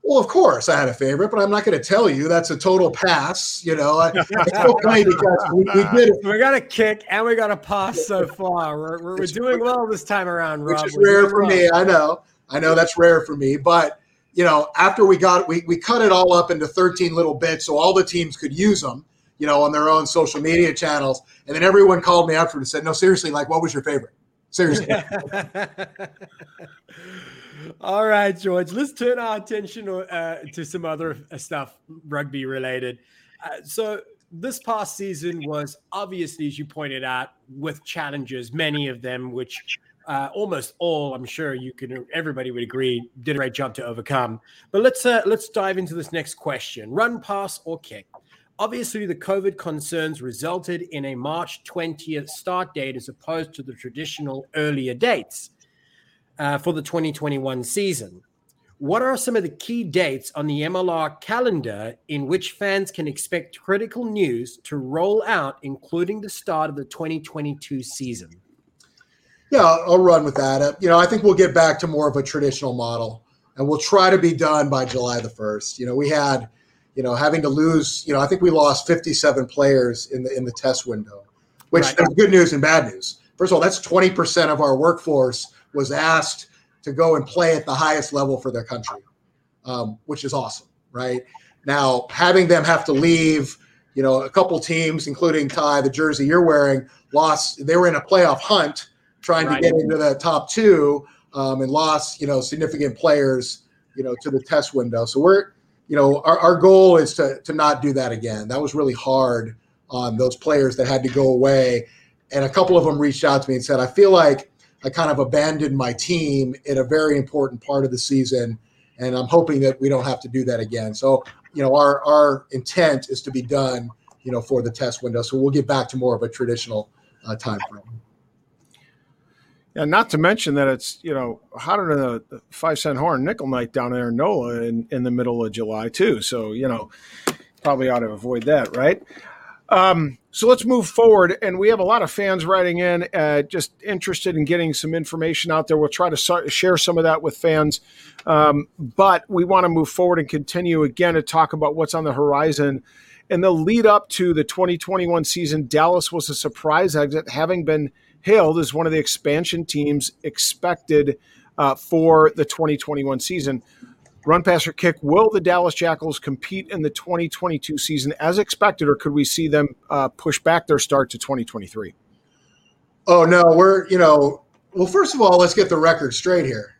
Well, of course, I had a favorite, but I'm not going to tell you. That's a total pass. You know, it's so funny because we, we (laughs) did. We got a kick and we got a pass so far. We're, we're, we're doing well this time around, Rob. Which is we're rare for well. me. I know. I know that's rare for me. But you know, after we got we we cut it all up into 13 little bits, so all the teams could use them. You know, on their own social media channels, and then everyone called me after and said, "No, seriously, like, what was your favorite?" Seriously. (laughs) All right, George. Let's turn our attention uh, to some other uh, stuff, rugby related. Uh, so, this past season was obviously, as you pointed out, with challenges, many of them, which uh, almost all, I'm sure you can, everybody would agree, did a great job to overcome. But let's uh, let's dive into this next question: run, pass, or kick. Obviously, the COVID concerns resulted in a March 20th start date as opposed to the traditional earlier dates uh, for the 2021 season. What are some of the key dates on the MLR calendar in which fans can expect critical news to roll out, including the start of the 2022 season? Yeah, I'll run with that. Uh, you know, I think we'll get back to more of a traditional model, and we'll try to be done by July the first. You know, we had, you know, having to lose. You know, I think we lost 57 players in the in the test window, which right. is good news and bad news. First of all, that's 20 percent of our workforce was asked to go and play at the highest level for their country, um, which is awesome, right? Now, having them have to leave, you know, a couple teams, including Ty, the jersey you're wearing, lost. They were in a playoff hunt trying right. to get into the top two um, and lost, you know, significant players, you know, to the test window. So we're, you know, our, our goal is to, to not do that again. That was really hard on those players that had to go away. And a couple of them reached out to me and said, I feel like I kind of abandoned my team in a very important part of the season, and I'm hoping that we don't have to do that again. So, you know, our our intent is to be done, you know, for the test window. So we'll get back to more of a traditional uh, time frame. Yeah, not to mention that it's you know hotter than a five cent horn nickel night down there in NOLA in, in the middle of July too. So you know, probably ought to avoid that, right? Um, so let's move forward. And we have a lot of fans writing in, uh, just interested in getting some information out there. We'll try to start, share some of that with fans. Um, but we want to move forward and continue again to talk about what's on the horizon. In the lead up to the 2021 season, Dallas was a surprise exit, having been hailed as one of the expansion teams expected uh, for the 2021 season. Run, pass, or kick. Will the Dallas Jackals compete in the 2022 season as expected, or could we see them uh, push back their start to 2023? Oh no, we're you know. Well, first of all, let's get the record straight here.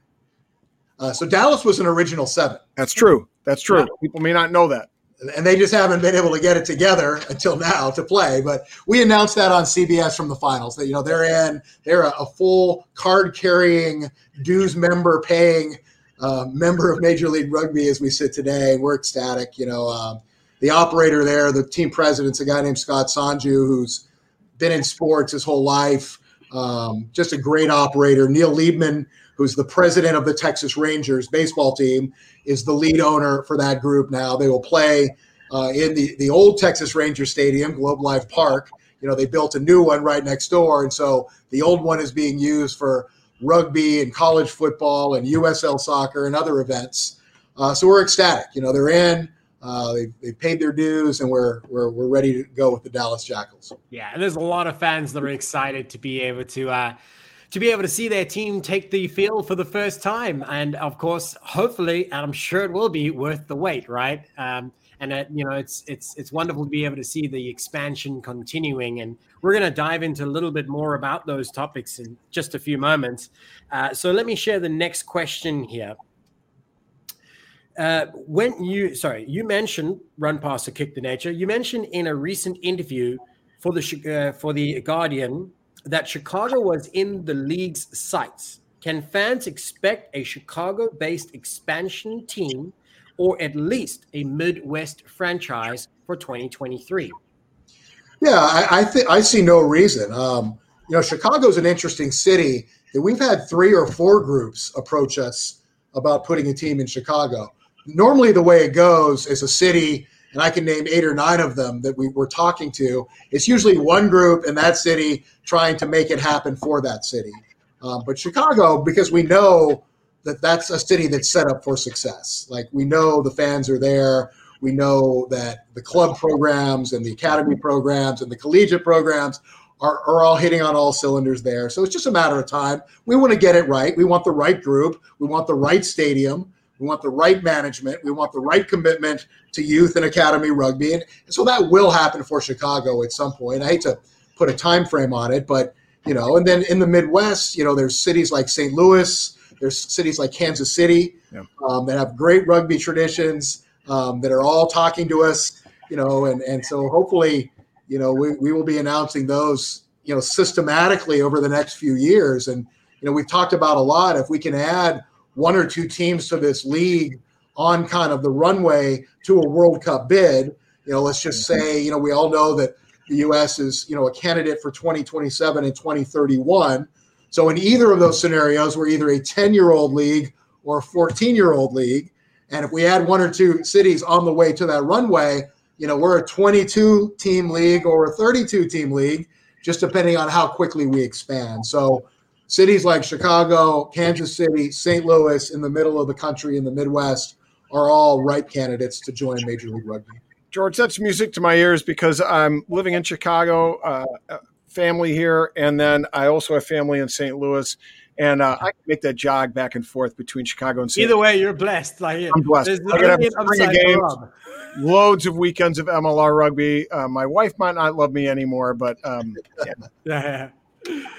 Uh, so Dallas was an original seven. That's true. That's true. Yeah. People may not know that. and they just haven't been able to get it together until now to play. But we announced that on CBS from the finals that you know they're in, they're a, a full card carrying, dues member paying uh, member of Major League Rugby as we sit today. We're ecstatic. You know, um, the operator there, the team president's a guy named Scott Sanju who's been in sports his whole life. Um, just a great operator. Neil Leibman, who's the president of the Texas Rangers baseball team, is the lead owner for that group now. They will play uh, in the, the old Texas Ranger Stadium, Globe Life Park. You know, they built a new one right next door. And so the old one is being used for rugby and college football and USL soccer and other events. Uh, so we're ecstatic. You know, they're in. Uh, they they paid their dues, and we're we're we're ready to go with the Dallas Jackals. Yeah, and there's a lot of fans that are excited to be able to uh, to be able to see their team take the field for the first time, and of course, hopefully, and I'm sure it will be worth the wait, right? Um, and uh, you know, it's it's it's wonderful to be able to see the expansion continuing, and we're going to dive into a little bit more about those topics in just a few moments. Uh, so let me share the next question here. Uh, when you sorry, you mentioned run past or kick the nature. You mentioned in a recent interview for the uh, for the Guardian that Chicago was in the league's sights. Can fans expect a Chicago-based expansion team, or at least a Midwest franchise for 2023? Yeah, I, I think I see no reason. Um, you know, Chicago's an interesting city. That we've had three or four groups approach us about putting a team in Chicago normally the way it goes is a city and I can name eight or nine of them that we were talking to. It's usually one group in that city trying to make it happen for that city. Um, but Chicago, because we know that that's a city that's set up for success. Like we know the fans are there. We know that the club programs and the academy programs and the collegiate programs are, are all hitting on all cylinders there. So it's just a matter of time. We want to get it right. We want the right group. We want the right stadium. We want the right management. We want the right commitment to youth and academy rugby, and, and so that will happen for Chicago at some point. I hate to put a time frame on it, but you know, and then in the Midwest, you know, there's cities like St. Louis, there's cities like Kansas City yeah. um, that have great rugby traditions um, that are all talking to us, you know, and and so hopefully, you know, we, we will be announcing those, you know, systematically over the next few years, and you know, we've talked about a lot. If we can add one or two teams to this league on kind of the runway to a World Cup bid. You know, let's just mm-hmm. say, you know, we all know that the U.S. is, you know, a candidate for 2027 and 2031. So in either of those scenarios, we're either a 10 year old league or a 14 year old league. And if we add one or two cities on the way to that runway, you know, we're a 22 team league or a 32 team league, just depending on how quickly we expand. So, cities like Chicago, Kansas City, St. Louis in the middle of the country in the Midwest are all ripe candidates to join Major League Rugby. George, that's music to my ears because I'm living in Chicago, uh, family here, and then I also have family in St. Louis. And uh, I can make that jog back and forth between Chicago and St. Either way, you're blessed. Like, I'm blessed. I have games, loads of weekends of MLR rugby. Uh, my wife might not love me anymore, but um, (laughs) yeah. yeah.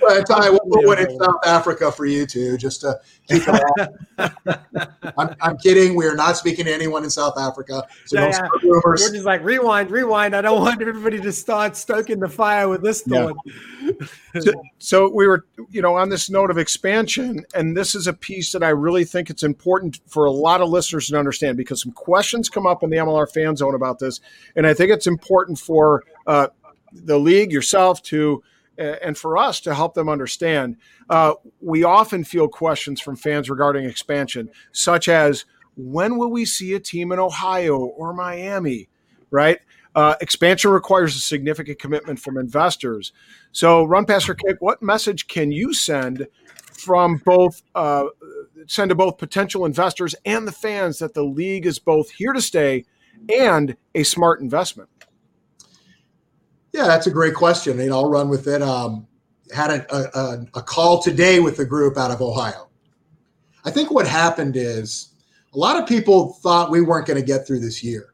Well, I tell we'll put one in South Africa for you too, just to keep it (laughs) I'm, I'm, kidding. We are not speaking to anyone in South Africa. So yeah, yeah. We're just like rewind, rewind. I don't want everybody to start stoking the fire with this thought. Yeah. (laughs) so, so we were, you know, on this note of expansion, and this is a piece that I really think it's important for a lot of listeners to understand because some questions come up in the MLR fan zone about this, and I think it's important for uh, the league yourself to and for us to help them understand. Uh, we often field questions from fans regarding expansion, such as when will we see a team in Ohio or Miami, right? Uh, expansion requires a significant commitment from investors. So, Run Pass or Kick, what message can you send from both uh, send to both potential investors and the fans that the league is both here to stay and a smart investment? Yeah, that's a great question. You know, I'll run with it. Um, had a, a, a call today with a group out of Ohio. I think what happened is a lot of people thought we weren't going to get through this year.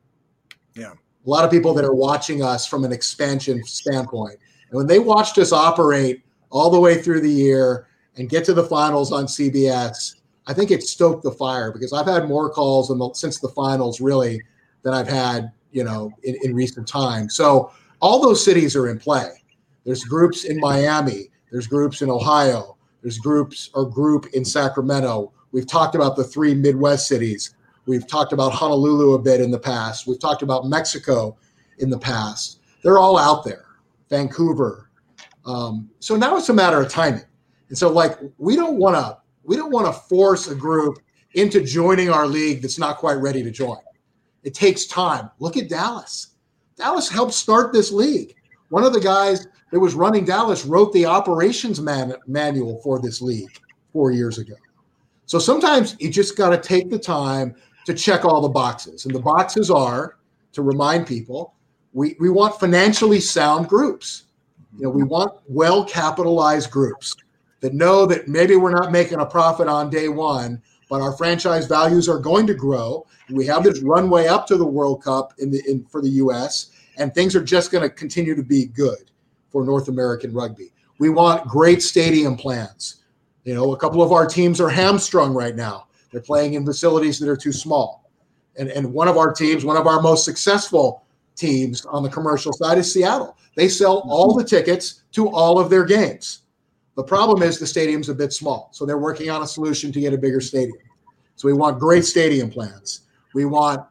Yeah. A lot of people that are watching us from an expansion standpoint. And when they watched us operate all the way through the year and get to the finals on CBS, I think it stoked the fire because I've had more calls the, since the finals really than I've had you know, in, in recent times. So all those cities are in play. There's groups in Miami. There's groups in Ohio. There's groups or group in Sacramento. We've talked about the three Midwest cities. We've talked about Honolulu a bit in the past. We've talked about Mexico in the past. They're all out there. Vancouver. Um, so now it's a matter of timing. And so, like, we don't want to we don't want to force a group into joining our league that's not quite ready to join. It takes time. Look at Dallas. Dallas helped start this league. One of the guys that was running Dallas wrote the operations man- manual for this league four years ago. So sometimes you just got to take the time to check all the boxes. And the boxes are to remind people we, we want financially sound groups. You know, we want well capitalized groups that know that maybe we're not making a profit on day one, but our franchise values are going to grow. We have this runway up to the World Cup in the in, for the U.S. and things are just going to continue to be good for North American rugby. We want great stadium plans. You know, a couple of our teams are hamstrung right now. They're playing in facilities that are too small. And, and one of our teams, one of our most successful teams on the commercial side is Seattle. They sell all the tickets to all of their games. The problem is the stadium's a bit small. So they're working on a solution to get a bigger stadium. So we want great stadium plans. We want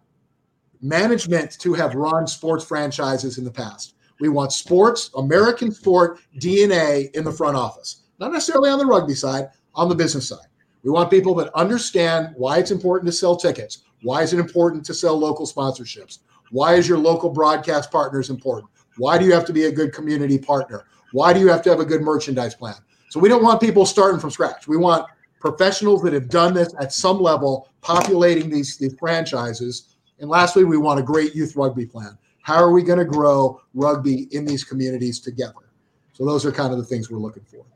management to have run sports franchises in the past. We want sports, American sport DNA in the front office, not necessarily on the rugby side, on the business side. We want people that understand why it's important to sell tickets. Why is it important to sell local sponsorships? Why is your local broadcast partners important? Why do you have to be a good community partner? Why do you have to have a good merchandise plan? So we don't want people starting from scratch. We want professionals that have done this at some level, populating these, these franchises. And lastly, we want a great youth rugby plan. How are we going to grow rugby in these communities together? So those are kind of the things we're looking for.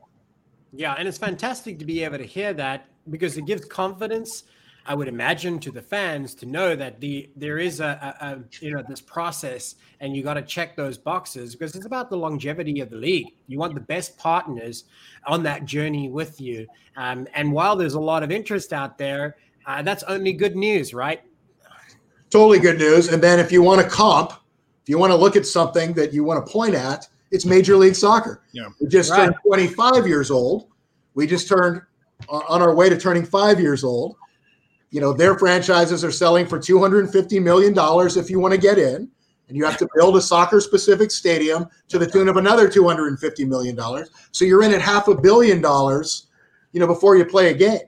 Yeah, and it's fantastic to be able to hear that because it gives confidence I would imagine to the fans to know that the there is a, a, a you know this process and you got to check those boxes because it's about the longevity of the league. You want the best partners on that journey with you. Um, and while there's a lot of interest out there, uh, that's only good news, right? Totally good news. And then if you want to comp, if you want to look at something that you want to point at, it's Major League Soccer. Yeah. We just right. turned 25 years old. We just turned on our way to turning five years old you know, their franchises are selling for $250 million if you want to get in. And you have to build a soccer specific stadium to the tune of another $250 million. So you're in at half a billion dollars, you know, before you play a game.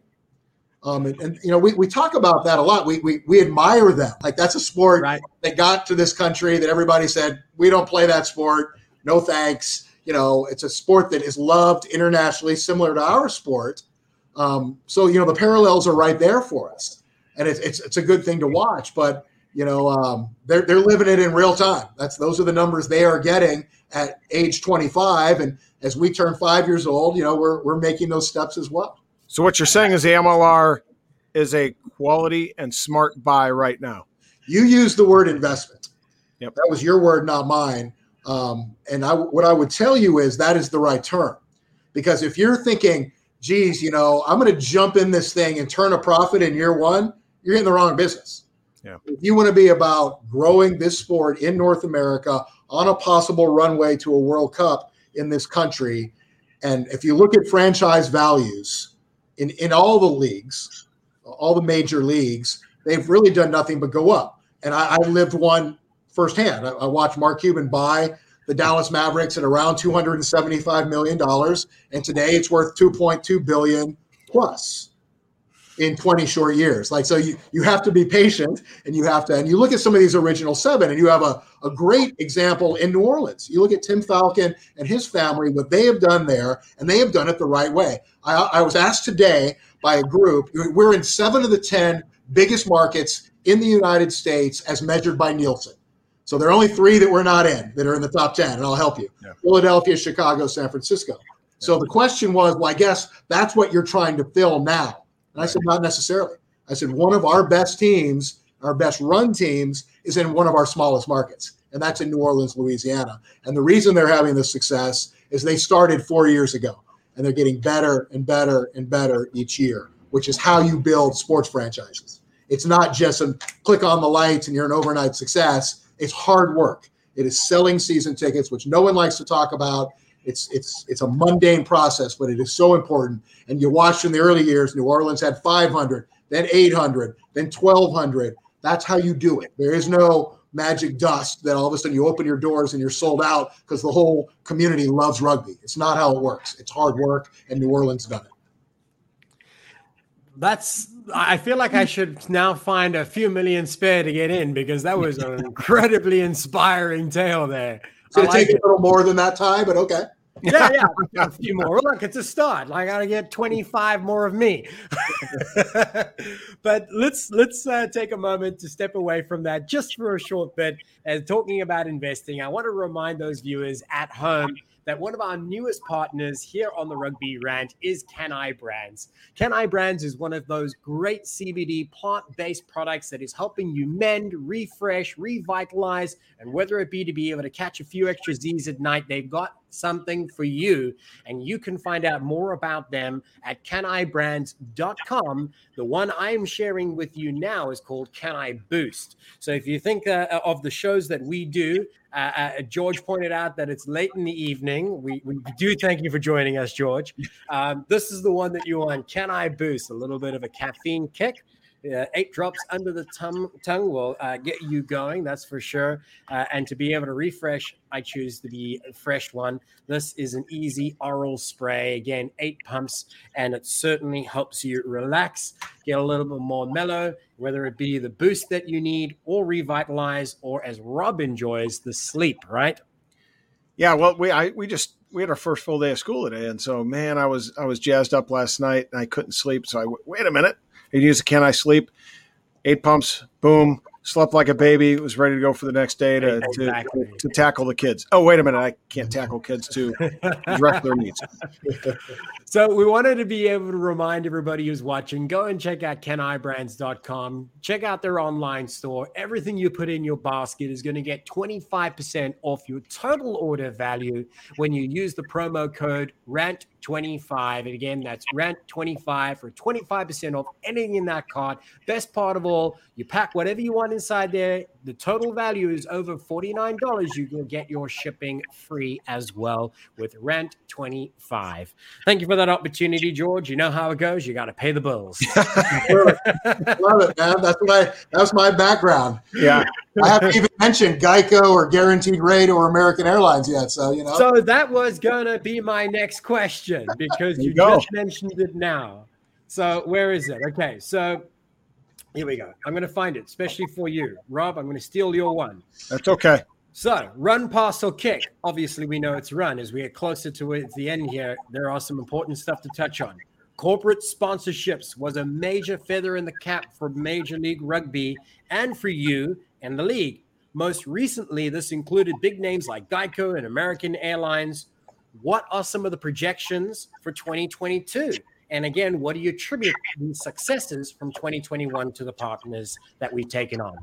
Um, and, and, you know, we, we talk about that a lot. We, we, we admire them. Like that's a sport right. that got to this country that everybody said, we don't play that sport. No thanks. You know, it's a sport that is loved internationally, similar to our sport. Um, so you know the parallels are right there for us, and it's it's, it's a good thing to watch. But you know um, they're they're living it in real time. That's those are the numbers they are getting at age 25, and as we turn five years old, you know we're we're making those steps as well. So what you're saying is the MLR is a quality and smart buy right now. You use the word investment. Yep. That was your word, not mine. Um, and I, what I would tell you is that is the right term, because if you're thinking geez, you know, I'm going to jump in this thing and turn a profit in year one, you're in the wrong business. Yeah. If you want to be about growing this sport in North America on a possible runway to a World Cup in this country, and if you look at franchise values in, in all the leagues, all the major leagues, they've really done nothing but go up. And I, I lived one firsthand. I, I watched Mark Cuban buy the Dallas Mavericks at around 275 million dollars, and today it's worth 2.2 billion plus in 20 short years. Like so, you you have to be patient, and you have to. And you look at some of these original seven, and you have a a great example in New Orleans. You look at Tim Falcon and his family, what they have done there, and they have done it the right way. I, I was asked today by a group. We're in seven of the ten biggest markets in the United States as measured by Nielsen. So there are only three that we're not in that are in the top 10, and I'll help you yeah. Philadelphia, Chicago, San Francisco. Yeah. So the question was, well, I guess that's what you're trying to fill now. And I said, not necessarily. I said, one of our best teams, our best run teams, is in one of our smallest markets, and that's in New Orleans, Louisiana. And the reason they're having this success is they started four years ago, and they're getting better and better and better each year, which is how you build sports franchises. It's not just a click on the lights and you're an overnight success It's hard work. It is selling season tickets, which no one likes to talk about. It's it's it's a mundane process, but it is so important. And you watched in the early years, New Orleans had 500, then 800, then 1200. That's how you do it. There is no magic dust that all of a sudden you open your doors and you're sold out because the whole community loves rugby. It's not how it works. It's hard work, and New Orleans done it. That's. I feel like I should now find a few million spare to get in because that was an incredibly inspiring tale there. It's going to take it. a little more than that time, but okay yeah, yeah, a few more. Look, it's a start. I got to get 25 more of me. (laughs) but let's let's uh, take a moment to step away from that just for a short bit. And talking about investing, I want to remind those viewers at home that one of our newest partners here on the Rugby Rant is Canai Brands. Canai Brands is one of those great CBD plant based products that is helping you mend, refresh, revitalize, and whether it be to be able to catch a few extra Z's at night, they've got something for you. And you can find out more about them at canaibrands.com. The one I'm sharing with you now is called Can I Boost. So if you think uh, of the shows that we do, uh, uh, George pointed out that it's late in the evening. We, we do thank you for joining us, George. Um, this is the one that you want. Can I Boost? A little bit of a caffeine kick uh, eight drops under the tum- tongue will uh, get you going, that's for sure. Uh, and to be able to refresh, I choose to the fresh one. This is an easy oral spray. Again, eight pumps, and it certainly helps you relax, get a little bit more mellow, whether it be the boost that you need or revitalize, or as Rob enjoys, the sleep, right? Yeah, well, we I, we just we had our first full day of school today, and so man, I was I was jazzed up last night, and I couldn't sleep. So I wait a minute, He'd use a Can I Sleep? Eight pumps, boom, slept like a baby, was ready to go for the next day to, exactly. to, to, tackle the kids. Oh, wait a minute. I can't tackle kids to address their needs. (laughs) So we wanted to be able to remind everybody who's watching, go and check out canaibrands.com. Check out their online store. Everything you put in your basket is going to get 25% off your total order value when you use the promo code RANT25. And again, that's rent 25 for 25% off anything in that cart. Best part of all, you pack whatever you want inside there. The total value is over $49. You can get your shipping free as well with RANT25. Thank you for that opportunity, George. You know how it goes. You got to pay the bills. (laughs) Love it, man. That's my that's my background. Yeah, I haven't even mentioned Geico or Guaranteed Rate or American Airlines yet. So you know. So that was gonna be my next question because you, you just mentioned it now. So where is it? Okay, so here we go. I'm going to find it, especially for you, Rob. I'm going to steal your one. That's okay. So, run, pass, or kick. Obviously, we know it's run. As we get closer to the end here, there are some important stuff to touch on. Corporate sponsorships was a major feather in the cap for Major League Rugby and for you and the league. Most recently, this included big names like Geico and American Airlines. What are some of the projections for 2022? And again, what do you attribute these successes from 2021 to the partners that we've taken on?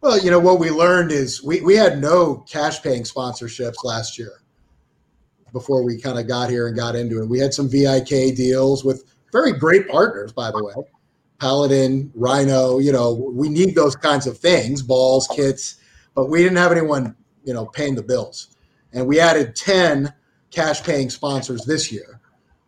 Well, you know, what we learned is we, we had no cash paying sponsorships last year before we kind of got here and got into it. We had some VIK deals with very great partners, by the way. Paladin, Rhino, you know, we need those kinds of things, balls, kits, but we didn't have anyone, you know, paying the bills. And we added 10 cash paying sponsors this year.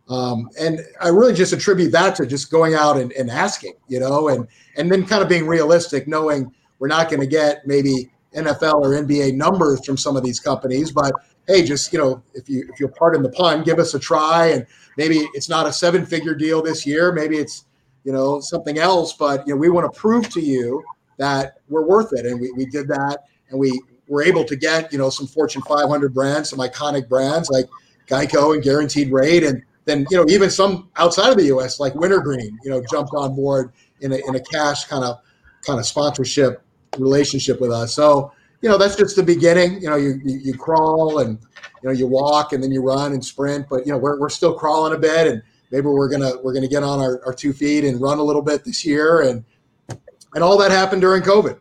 Um, and I really just attribute that to just going out and, and asking, you know, and and then kind of being realistic, knowing we're not going to get maybe NFL or NBA numbers from some of these companies, but hey, just you know, if you if you'll pardon the pun, give us a try, and maybe it's not a seven figure deal this year, maybe it's you know something else, but you know we want to prove to you that we're worth it, and we, we did that, and we were able to get you know some Fortune 500 brands, some iconic brands like Geico and Guaranteed Rate, and then you know even some outside of the U.S. like Wintergreen, you know, jumped on board in a in a cash kind of kind of sponsorship relationship with us. So you know that's just the beginning. You know, you, you, you crawl and you know you walk and then you run and sprint, but you know we're we're still crawling a bit and maybe we're gonna we're gonna get on our, our two feet and run a little bit this year and and all that happened during COVID.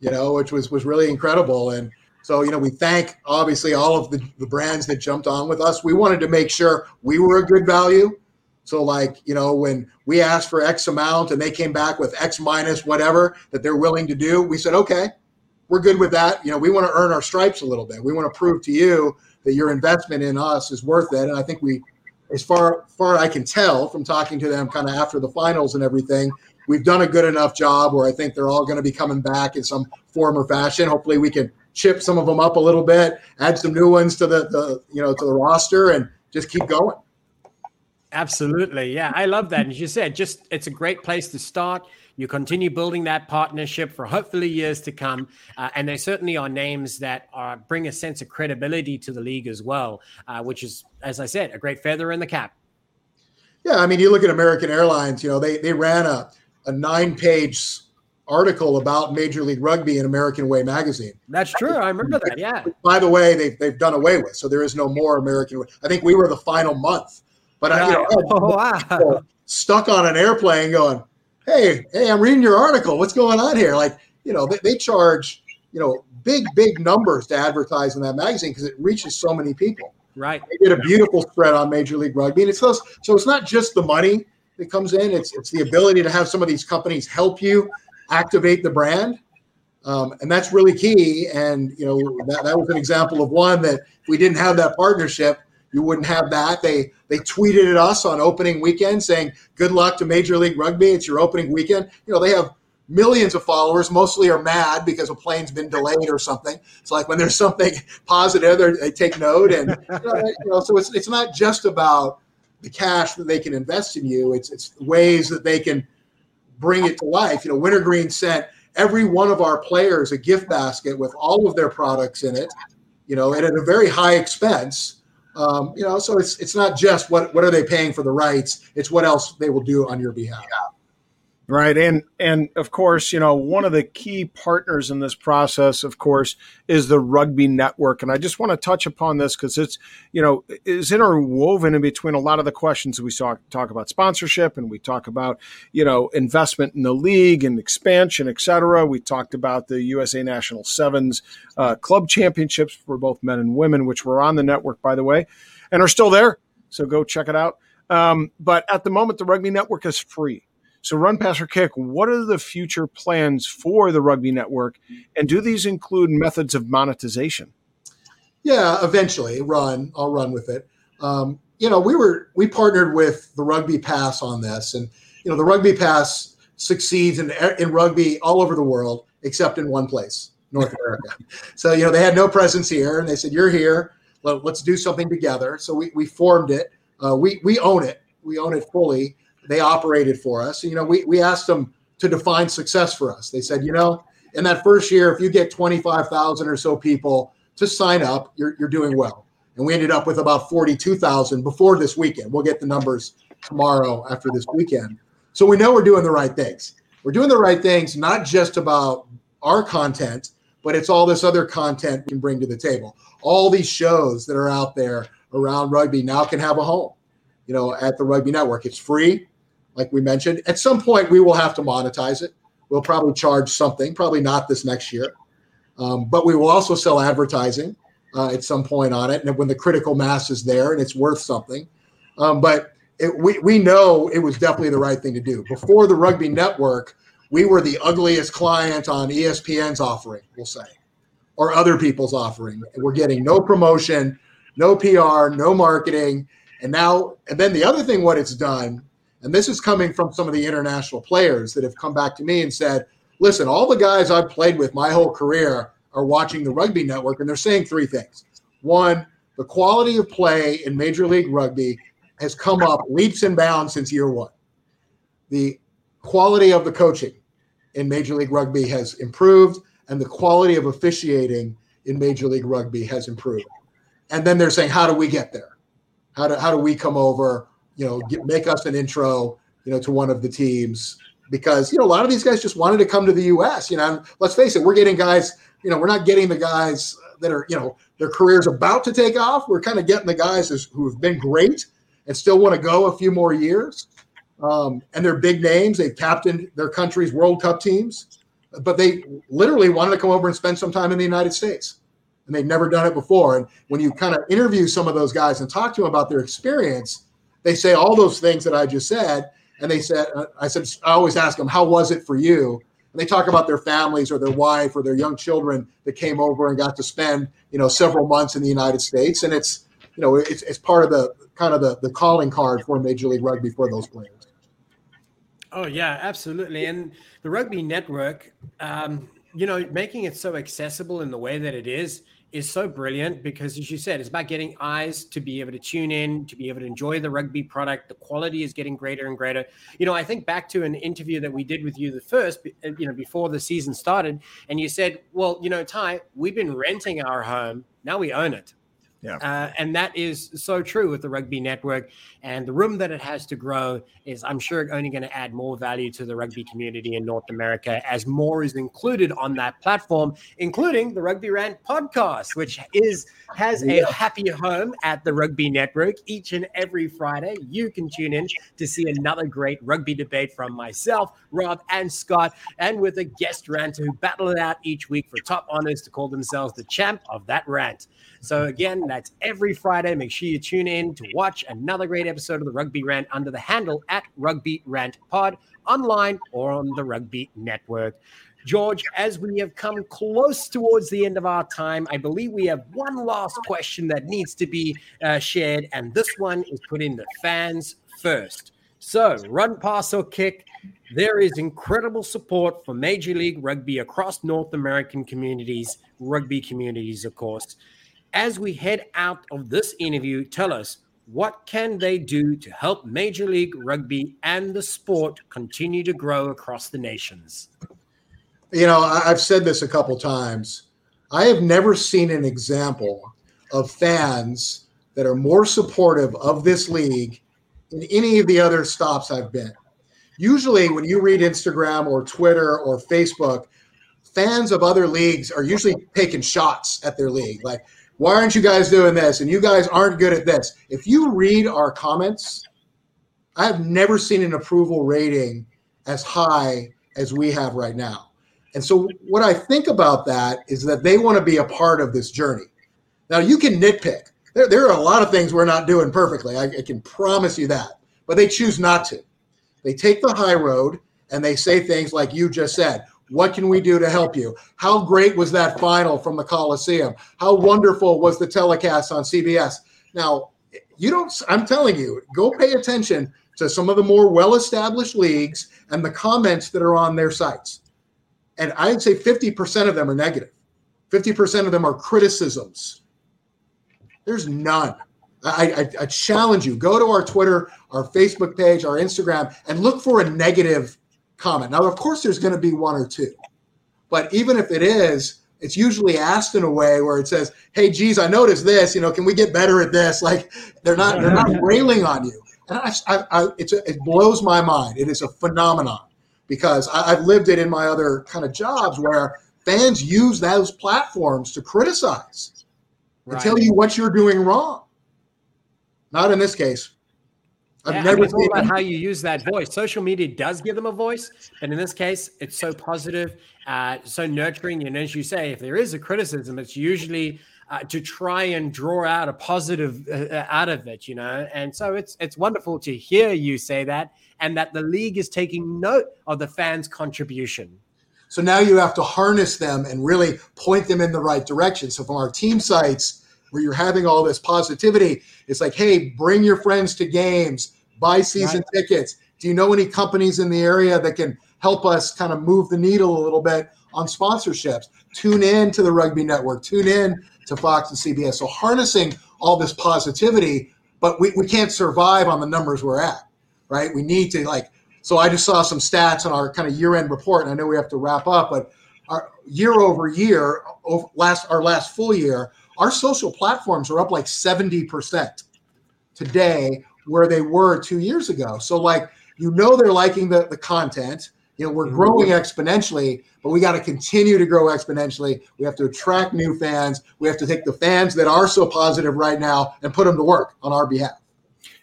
You know, which was was really incredible and so, you know, we thank obviously all of the, the brands that jumped on with us. We wanted to make sure we were a good value. So, like, you know, when we asked for X amount and they came back with X minus whatever that they're willing to do, we said, okay, we're good with that. You know, we want to earn our stripes a little bit. We want to prove to you that your investment in us is worth it. And I think we, as far far I can tell from talking to them kind of after the finals and everything, we've done a good enough job where I think they're all going to be coming back in some form or fashion. Hopefully, we can chip some of them up a little bit, add some new ones to the, the you know to the roster, and just keep going. Absolutely, yeah, I love that. And as you said, just it's a great place to start. You continue building that partnership for hopefully years to come, uh, and they certainly are names that are, bring a sense of credibility to the league as well, uh, which is, as I said, a great feather in the cap. Yeah, I mean, you look at American Airlines. You know, they they ran a a nine page article about Major League Rugby in American Way magazine. That's true. I remember that. Yeah. By the way, they've, they've done away with. So there is no more American Way. I think we were the final month. But I, you know, oh, (laughs) wow. stuck on an airplane going, hey, hey, I'm reading your article. What's going on here? Like, you know, they, they charge, you know, big, big numbers to advertise in that magazine because it reaches so many people. Right. They did a beautiful spread on Major League Rugby. And it's those, so it's not just the money that comes in, it's it's the ability to have some of these companies help you activate the brand. Um, and that's really key. And you know that, that was an example of one that if we didn't have that partnership, you wouldn't have that. They they tweeted at us on opening weekend saying, "Good luck to Major League Rugby. It's your opening weekend." You know they have millions of followers. Mostly are mad because a plane's been delayed or something. It's like when there's something (laughs) positive, they take note, and you know, you know, so it's it's not just about the cash that they can invest in you. It's it's ways that they can bring it to life. You know, Wintergreen sent every one of our players a gift basket with all of their products in it. You know, and at a very high expense. Um, you know, so it's it's not just what what are they paying for the rights; it's what else they will do on your behalf. Right. And and of course, you know, one of the key partners in this process, of course, is the rugby network. And I just want to touch upon this because it's, you know, is interwoven in between a lot of the questions we saw talk about sponsorship and we talk about, you know, investment in the league and expansion, et cetera. We talked about the USA National Sevens uh, club championships for both men and women, which were on the network, by the way, and are still there. So go check it out. Um, but at the moment, the rugby network is free. So, run, pass, or kick, what are the future plans for the Rugby Network? And do these include methods of monetization? Yeah, eventually, run. I'll run with it. Um, you know, we were we partnered with the Rugby Pass on this, and you know, the Rugby Pass succeeds in in rugby all over the world except in one place, North America. (laughs) so you know, they had no presence here, and they said, "You're here. Let, us do something together." So we we formed it. Uh, we we own it. We own it fully they operated for us. You know, we, we asked them to define success for us. They said, you know, in that first year, if you get 25,000 or so people to sign up, you're, you're doing well. And we ended up with about 42,000 before this weekend. We'll get the numbers tomorrow after this weekend. So we know we're doing the right things. We're doing the right things, not just about our content, but it's all this other content we can bring to the table. All these shows that are out there around rugby now can have a home, you know, at the Rugby Network. It's free like we mentioned. At some point, we will have to monetize it. We'll probably charge something, probably not this next year, um, but we will also sell advertising uh, at some point on it. And when the critical mass is there and it's worth something, um, but it, we we know it was definitely the right thing to do. Before the Rugby Network, we were the ugliest client on ESPN's offering, we'll say, or other people's offering. We're getting no promotion, no PR, no marketing. And now, and then the other thing, what it's done and this is coming from some of the international players that have come back to me and said, listen, all the guys I've played with my whole career are watching the rugby network, and they're saying three things. One, the quality of play in Major League Rugby has come up leaps and bounds since year one. The quality of the coaching in Major League Rugby has improved, and the quality of officiating in Major League Rugby has improved. And then they're saying, how do we get there? How do, how do we come over? You know, get, make us an intro, you know, to one of the teams because you know a lot of these guys just wanted to come to the U.S. You know, let's face it, we're getting guys. You know, we're not getting the guys that are you know their careers about to take off. We're kind of getting the guys who have been great and still want to go a few more years. Um, and they're big names. They've captained their country's World Cup teams, but they literally wanted to come over and spend some time in the United States. And they've never done it before. And when you kind of interview some of those guys and talk to them about their experience, they say all those things that I just said. And they said, I said, I always ask them, how was it for you? and they talk about their families or their wife or their young children that came over and got to spend you know several months in the United States, and it's you know it's, it's part of the kind of the, the calling card for Major League Rugby for those players. Oh yeah, absolutely, and the Rugby Network, um, you know, making it so accessible in the way that it is is so brilliant because, as you said, it's about getting eyes to be able to tune in, to be able to enjoy the rugby product. The quality is getting greater and greater. You know, I think back to an interview that we did with you the first, uh, you know, before the season started, and you said, "Well, you know, Ty, we've been renting our home, now we own it." Yeah. Uh, and that is so true with the Rugby Network. And the room that it has to grow is, I'm sure, only going to add more value to the rugby community in North America as more is included on that platform, including the Rugby Rant podcast, which is has a happy home at the Rugby Network each and every Friday. You can tune in to see another great rugby debate from myself, Rob, and Scott, and with a guest ranter who battle it out each week for top honors to call themselves the champ of that rant. So again, that's every Friday. Make sure you tune in to watch another great episode of the Rugby Rant under the handle at Rugby Rant Pod online or on the Rugby Network. George, as we have come close towards the end of our time, I believe we have one last question that needs to be uh, shared, and this one is put in the fans first. So, run, pass, or kick. There is incredible support for Major League Rugby across North American communities, rugby communities, of course as we head out of this interview, tell us what can they do to help Major League Rugby and the sport continue to grow across the nations? You know, I've said this a couple times. I have never seen an example of fans that are more supportive of this league in any of the other stops I've been. Usually, when you read Instagram or Twitter or Facebook, fans of other leagues are usually taking shots at their league. Like, why aren't you guys doing this? And you guys aren't good at this. If you read our comments, I have never seen an approval rating as high as we have right now. And so, what I think about that is that they want to be a part of this journey. Now, you can nitpick. There, there are a lot of things we're not doing perfectly. I, I can promise you that. But they choose not to. They take the high road and they say things like you just said. What can we do to help you? How great was that final from the Coliseum? How wonderful was the telecast on CBS? Now, you don't, I'm telling you, go pay attention to some of the more well established leagues and the comments that are on their sites. And I'd say 50% of them are negative, 50% of them are criticisms. There's none. I, I, I, challenge you go to our Twitter, our Facebook page, our Instagram, and look for a negative comment. Now, of course, there's going to be one or two, but even if it is, it's usually asked in a way where it says, "Hey, geez, I noticed this. You know, can we get better at this?" Like they're not they're not (laughs) railing on you, and I, I, I it's a, it blows my mind. It is a phenomenon because I, I've lived it in my other kind of jobs where fans use those platforms to criticize right. and tell you what you're doing wrong. Not in this case. I've yeah, never seen about how you use that voice. Social media does give them a voice, but in this case, it's so positive, uh, so nurturing. And as you say, if there is a criticism, it's usually uh, to try and draw out a positive uh, uh, out of it, you know. And so it's it's wonderful to hear you say that, and that the league is taking note of the fans' contribution. So now you have to harness them and really point them in the right direction. So from our team sites where you're having all this positivity. It's like, hey, bring your friends to games, buy season right. tickets. Do you know any companies in the area that can help us kind of move the needle a little bit on sponsorships? Tune in to the Rugby Network, tune in to Fox and CBS. So harnessing all this positivity, but we, we can't survive on the numbers we're at, right? We need to like, so I just saw some stats on our kind of year end report, and I know we have to wrap up, but our year over year, over last our last full year, our social platforms are up like 70% today where they were two years ago. So, like, you know, they're liking the, the content. You know, we're mm-hmm. growing exponentially, but we got to continue to grow exponentially. We have to attract new fans. We have to take the fans that are so positive right now and put them to work on our behalf.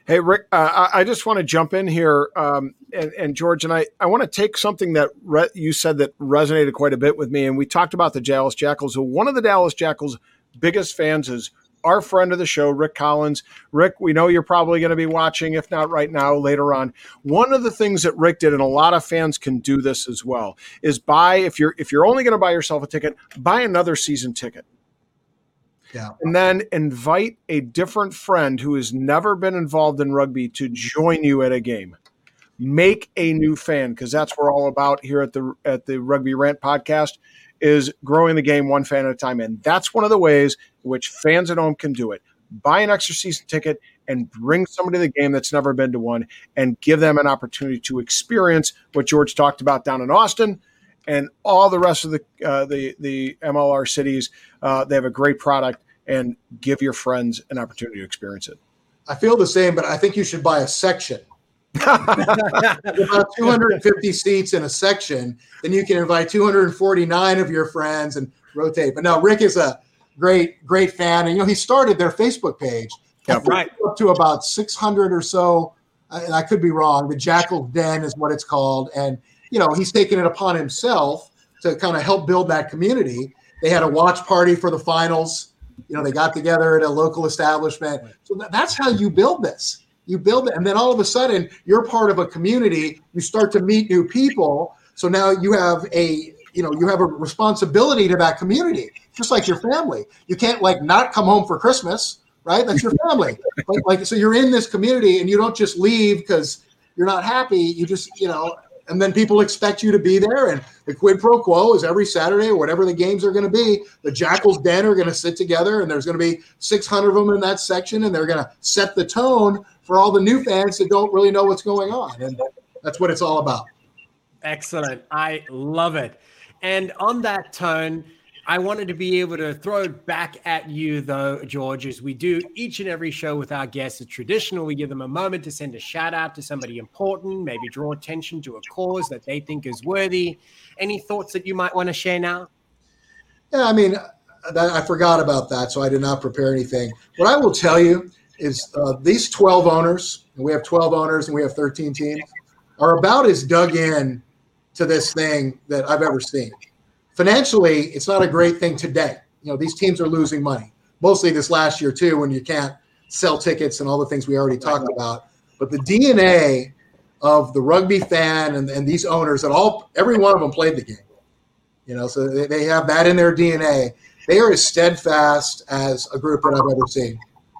Hey, Rick, uh, I just want to jump in here. Um, and, and, George, and I, I want to take something that re- you said that resonated quite a bit with me. And we talked about the Dallas Jackals. So one of the Dallas Jackals biggest fans is our friend of the show, Rick Collins. Rick, we know you're probably going to be watching, if not right now, later on. One of the things that Rick did, and a lot of fans can do this as well, is buy if you're if you're only going to buy yourself a ticket, buy another season ticket. Yeah. And then invite a different friend who has never been involved in rugby to join you at a game. Make a new fan because that's what we're all about here at the at the Rugby Rant podcast is growing the game one fan at a time. And that's one of the ways in which fans at home can do it. Buy an extra season ticket and bring somebody to the game that's never been to one and give them an opportunity to experience what George talked about down in Austin and all the rest of the uh, the the MLR cities. Uh, they have a great product and give your friends an opportunity to experience it. I feel the same, but I think you should buy a section. (laughs) about 250 seats in a section, then you can invite 249 of your friends and rotate. But no, Rick is a great, great fan, and you know he started their Facebook page. Yeah, right. Up to about 600 or so, and I could be wrong. The Jackal Den is what it's called, and you know he's taken it upon himself to kind of help build that community. They had a watch party for the finals. You know, they got together at a local establishment. So that's how you build this. You build it and then all of a sudden you're part of a community. You start to meet new people. So now you have a you know you have a responsibility to that community just like your family. You can't like not come home for christmas right? That's your family. Like, like so you're in this community and you don't just leave because you're not happy. You just you know and then people expect you to be there. And the quid pro quo is every Saturday or whatever the games are going to be, the Jackals Den are going to sit together, and there's going to be 600 of them in that section, and they're going to set the tone for all the new fans that don't really know what's going on. And that's what it's all about. Excellent. I love it. And on that tone, I wanted to be able to throw it back at you, though, George, as we do each and every show with our guests. It's traditional. We give them a moment to send a shout out to somebody important, maybe draw attention to a cause that they think is worthy. Any thoughts that you might want to share now? Yeah, I mean, I forgot about that, so I did not prepare anything. What I will tell you is uh, these 12 owners, and we have 12 owners and we have 13 teams, are about as dug in to this thing that I've ever seen. Financially, it's not a great thing today. You know, these teams are losing money, mostly this last year too, when you can't sell tickets and all the things we already talked about. But the DNA of the rugby fan and, and these owners, and all every one of them played the game. You know, so they, they have that in their DNA. They are as steadfast as a group that I've ever seen.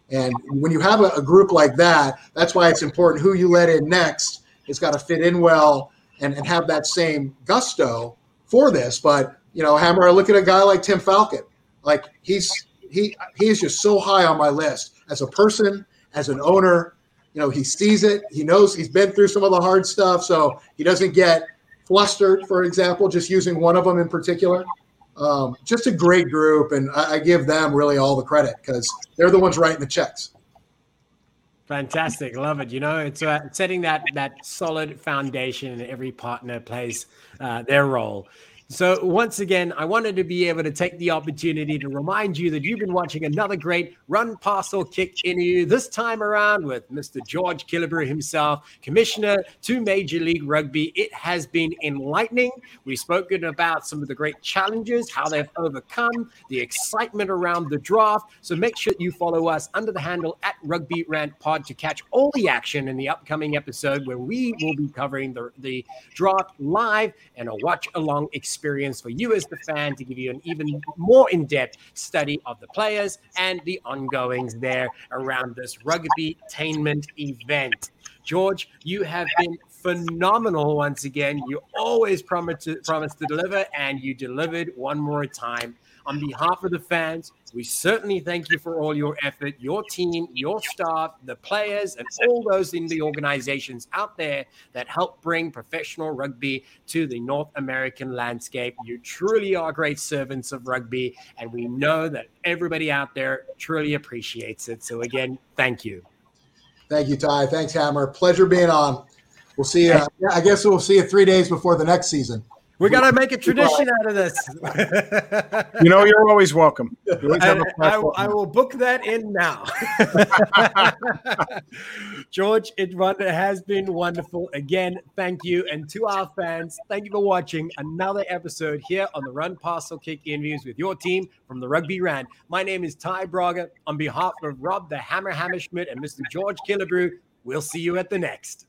And when you have a, a, group like that, that's why it's important who you let in next. It's got to fit in well and, and have that same gusto for this. But you know, Hammer, I look at a guy like Tim Falcon. Like he's he he is just so high on my list as a person, as an owner. You know, he sees it. He knows he's been through some of the hard stuff, so he doesn't get flustered. For example, just using one of them in particular um, just a great group, and I, I give them really all the credit because they're the ones writing the checks. Fantastic, love it. You know, it's uh, setting that that solid foundation, and every partner plays uh, their role. So, once again, I wanted to be able to take the opportunity to remind you that you've been watching another great run, pass, or kick interview, this time around with Mr. George Killebrew himself, Commissioner to Major League Rugby. It has been enlightening. We've spoken about some of the great challenges, how they've overcome, the excitement around the draft. So, make sure you follow us under the handle at Rugby Rant Pod to catch all the action in the upcoming episode where we will be covering the, the draft live and a watch along experience experience for you as the fan to give you an even more in depth study of the players and the ongoings there around this rugby tainment event. George, you have been phenomenal once again. You always promise to, promise to deliver, and you delivered one more time on behalf of the fans, we certainly thank you for all your effort, your team, your staff, the players, and all those in the organizations out there that help bring professional rugby to the North American landscape. You truly are great servants of rugby, and we know that everybody out there truly appreciates it. So, again, thank you. Thank you, Ty. Thanks, Hammer. Pleasure being on. We'll see you. I guess we'll see you three days before the next season. We got to make a tradition (laughs) out of this. you know, you're always welcome. (laughs) Always I, I, I, will book that in now. (laughs) George, it has been wonderful. Again, thank you. And to our fans, thank you for watching another episode here on the Run Pass or Kick interviews with your team from the Rugby Rant. My name is Ty Braga. On behalf of Rob the Hammer Hammerschmidt and Mr. George Killebrew, we'll see you at the next.